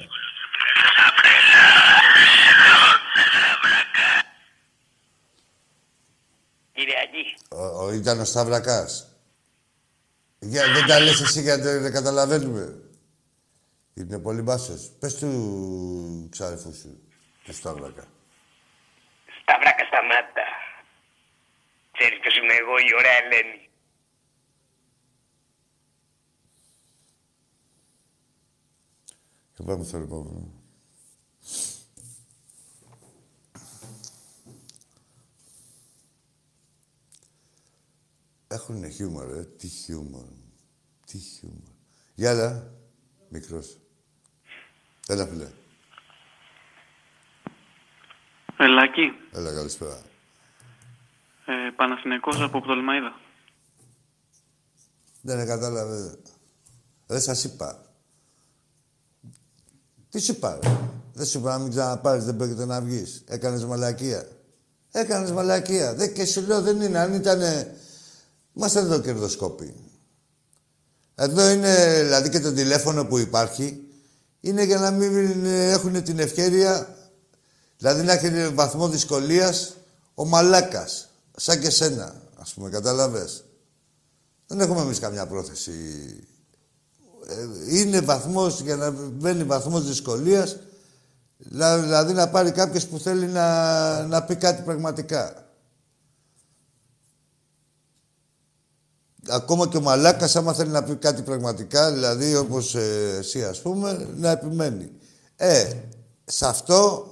Speaker 8: Κύριε Άκη,
Speaker 1: Ο, ο, ήταν ο Σταυρακάς. Για, δεν τα λες εσύ γιατί δεν δεν καταλαβαίνουμε. Είναι πολύ μπάσος. Πες του ξάδερφου σου, του Σταύρακα.
Speaker 8: Σταύρακα σταμάτα. Ξέρεις ποιος είμαι εγώ, η ωραία Ελένη.
Speaker 1: Και πάμε στο επόμενο. Έχουν χιούμορ, ε. Τι χιούμορ. Τι χιούμορ. Γεια, έλα. Μικρός. Έλα, φίλε.
Speaker 4: Ελάκη,
Speaker 1: Έλα, καλησπέρα.
Speaker 4: ε, Παναθηναϊκός από Πτολμαίδα.
Speaker 1: Δεν κατάλαβε. Δεν σας είπα. Τι σου είπα, ρε. Δεν σου είπα να μην ξαναπάρεις, δεν πρόκειται να βγεις. Έκανες μαλακία. Έκανες μαλακία. Δεν, και σου λέω δεν είναι. Αν ήτανε... Είμαστε εδώ κερδοσκόποι. Εδώ είναι, δηλαδή και το τηλέφωνο που υπάρχει, είναι για να μην έχουν την ευκαιρία, δηλαδή να έχει βαθμό δυσκολίας ο μαλάκας, σαν και σένα, ας πούμε, κατάλαβες. Δεν έχουμε εμείς καμιά πρόθεση. Ε, είναι βαθμός, για να μπαίνει βαθμός δυσκολίας, δηλα- δηλαδή να πάρει κάποιος που θέλει να, να πει κάτι πραγματικά. Ακόμα και ο Μαλάκας, άμα θέλει να πει κάτι πραγματικά, δηλαδή όπως ε, εσύ ας πούμε, να επιμένει. Ε, σε αυτό,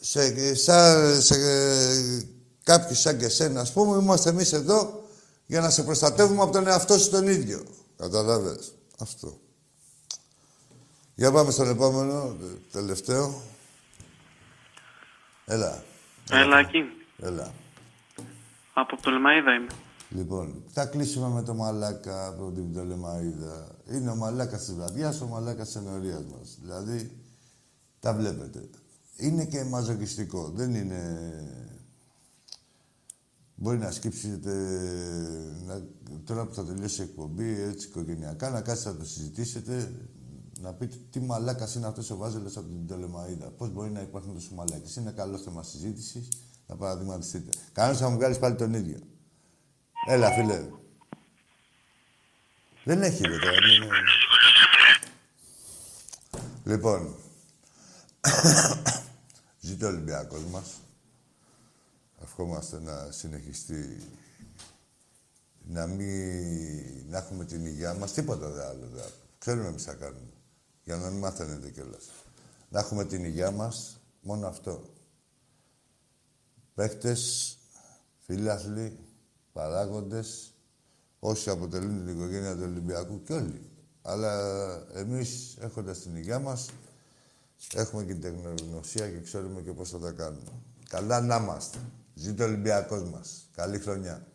Speaker 1: σε, σαν, σε ε, κάποιους σαν και εσένα, ας πούμε, είμαστε εμείς εδώ για να σε προστατεύουμε από τον εαυτό σου τον ίδιο. Καταλάβες. Αυτό. Για πάμε στον επόμενο, ε, τελευταίο. Έλα.
Speaker 4: Ελάκη,
Speaker 1: Έλα.
Speaker 4: από Πτολμαίδα είμαι.
Speaker 1: Λοιπόν, θα κλείσουμε με το μαλάκα από την Πτολεμαίδα. Είναι ο μαλάκας της βραδιάς, ο μαλάκας της ενορίας μας. Δηλαδή, τα βλέπετε. Είναι και μαζοκιστικό. Δεν είναι... Μπορεί να σκύψετε να... τώρα που θα τελειώσει η εκπομπή, έτσι οικογενειακά, να κάτσετε να το συζητήσετε, να πείτε τι μαλάκας είναι αυτός ο Βάζελος από την Πτολεμαίδα. Πώς μπορεί να υπάρχουν τόσο μαλάκες. Είναι καλό θέμα συζήτησης, να παραδειγματιστείτε. Κανένας θα μου βγάλει πάλι τον ίδιο. Έλα, φίλε. Δεν έχει, ρε, τώρα. Λοιπόν, ζήτω ο Ολυμπιακός μας. Ευχόμαστε να συνεχιστεί να μην... να έχουμε την υγεία μας. Τίποτα δε άλλο. Δε. Ξέρουμε εμείς θα κάνουμε. Για να μην μαθαίνετε κιόλας. Να έχουμε την υγεία μας. Μόνο αυτό. Παίχτες, φίλαθλοι, παράγοντες όσοι αποτελούν την οικογένεια του Ολυμπιακού και όλοι. Αλλά εμείς έχοντας την υγειά μας έχουμε και την τεχνογνωσία και ξέρουμε και πώς θα τα κάνουμε. Καλά να είμαστε. Ζήτω ο Ολυμπιακός μας. Καλή χρονιά.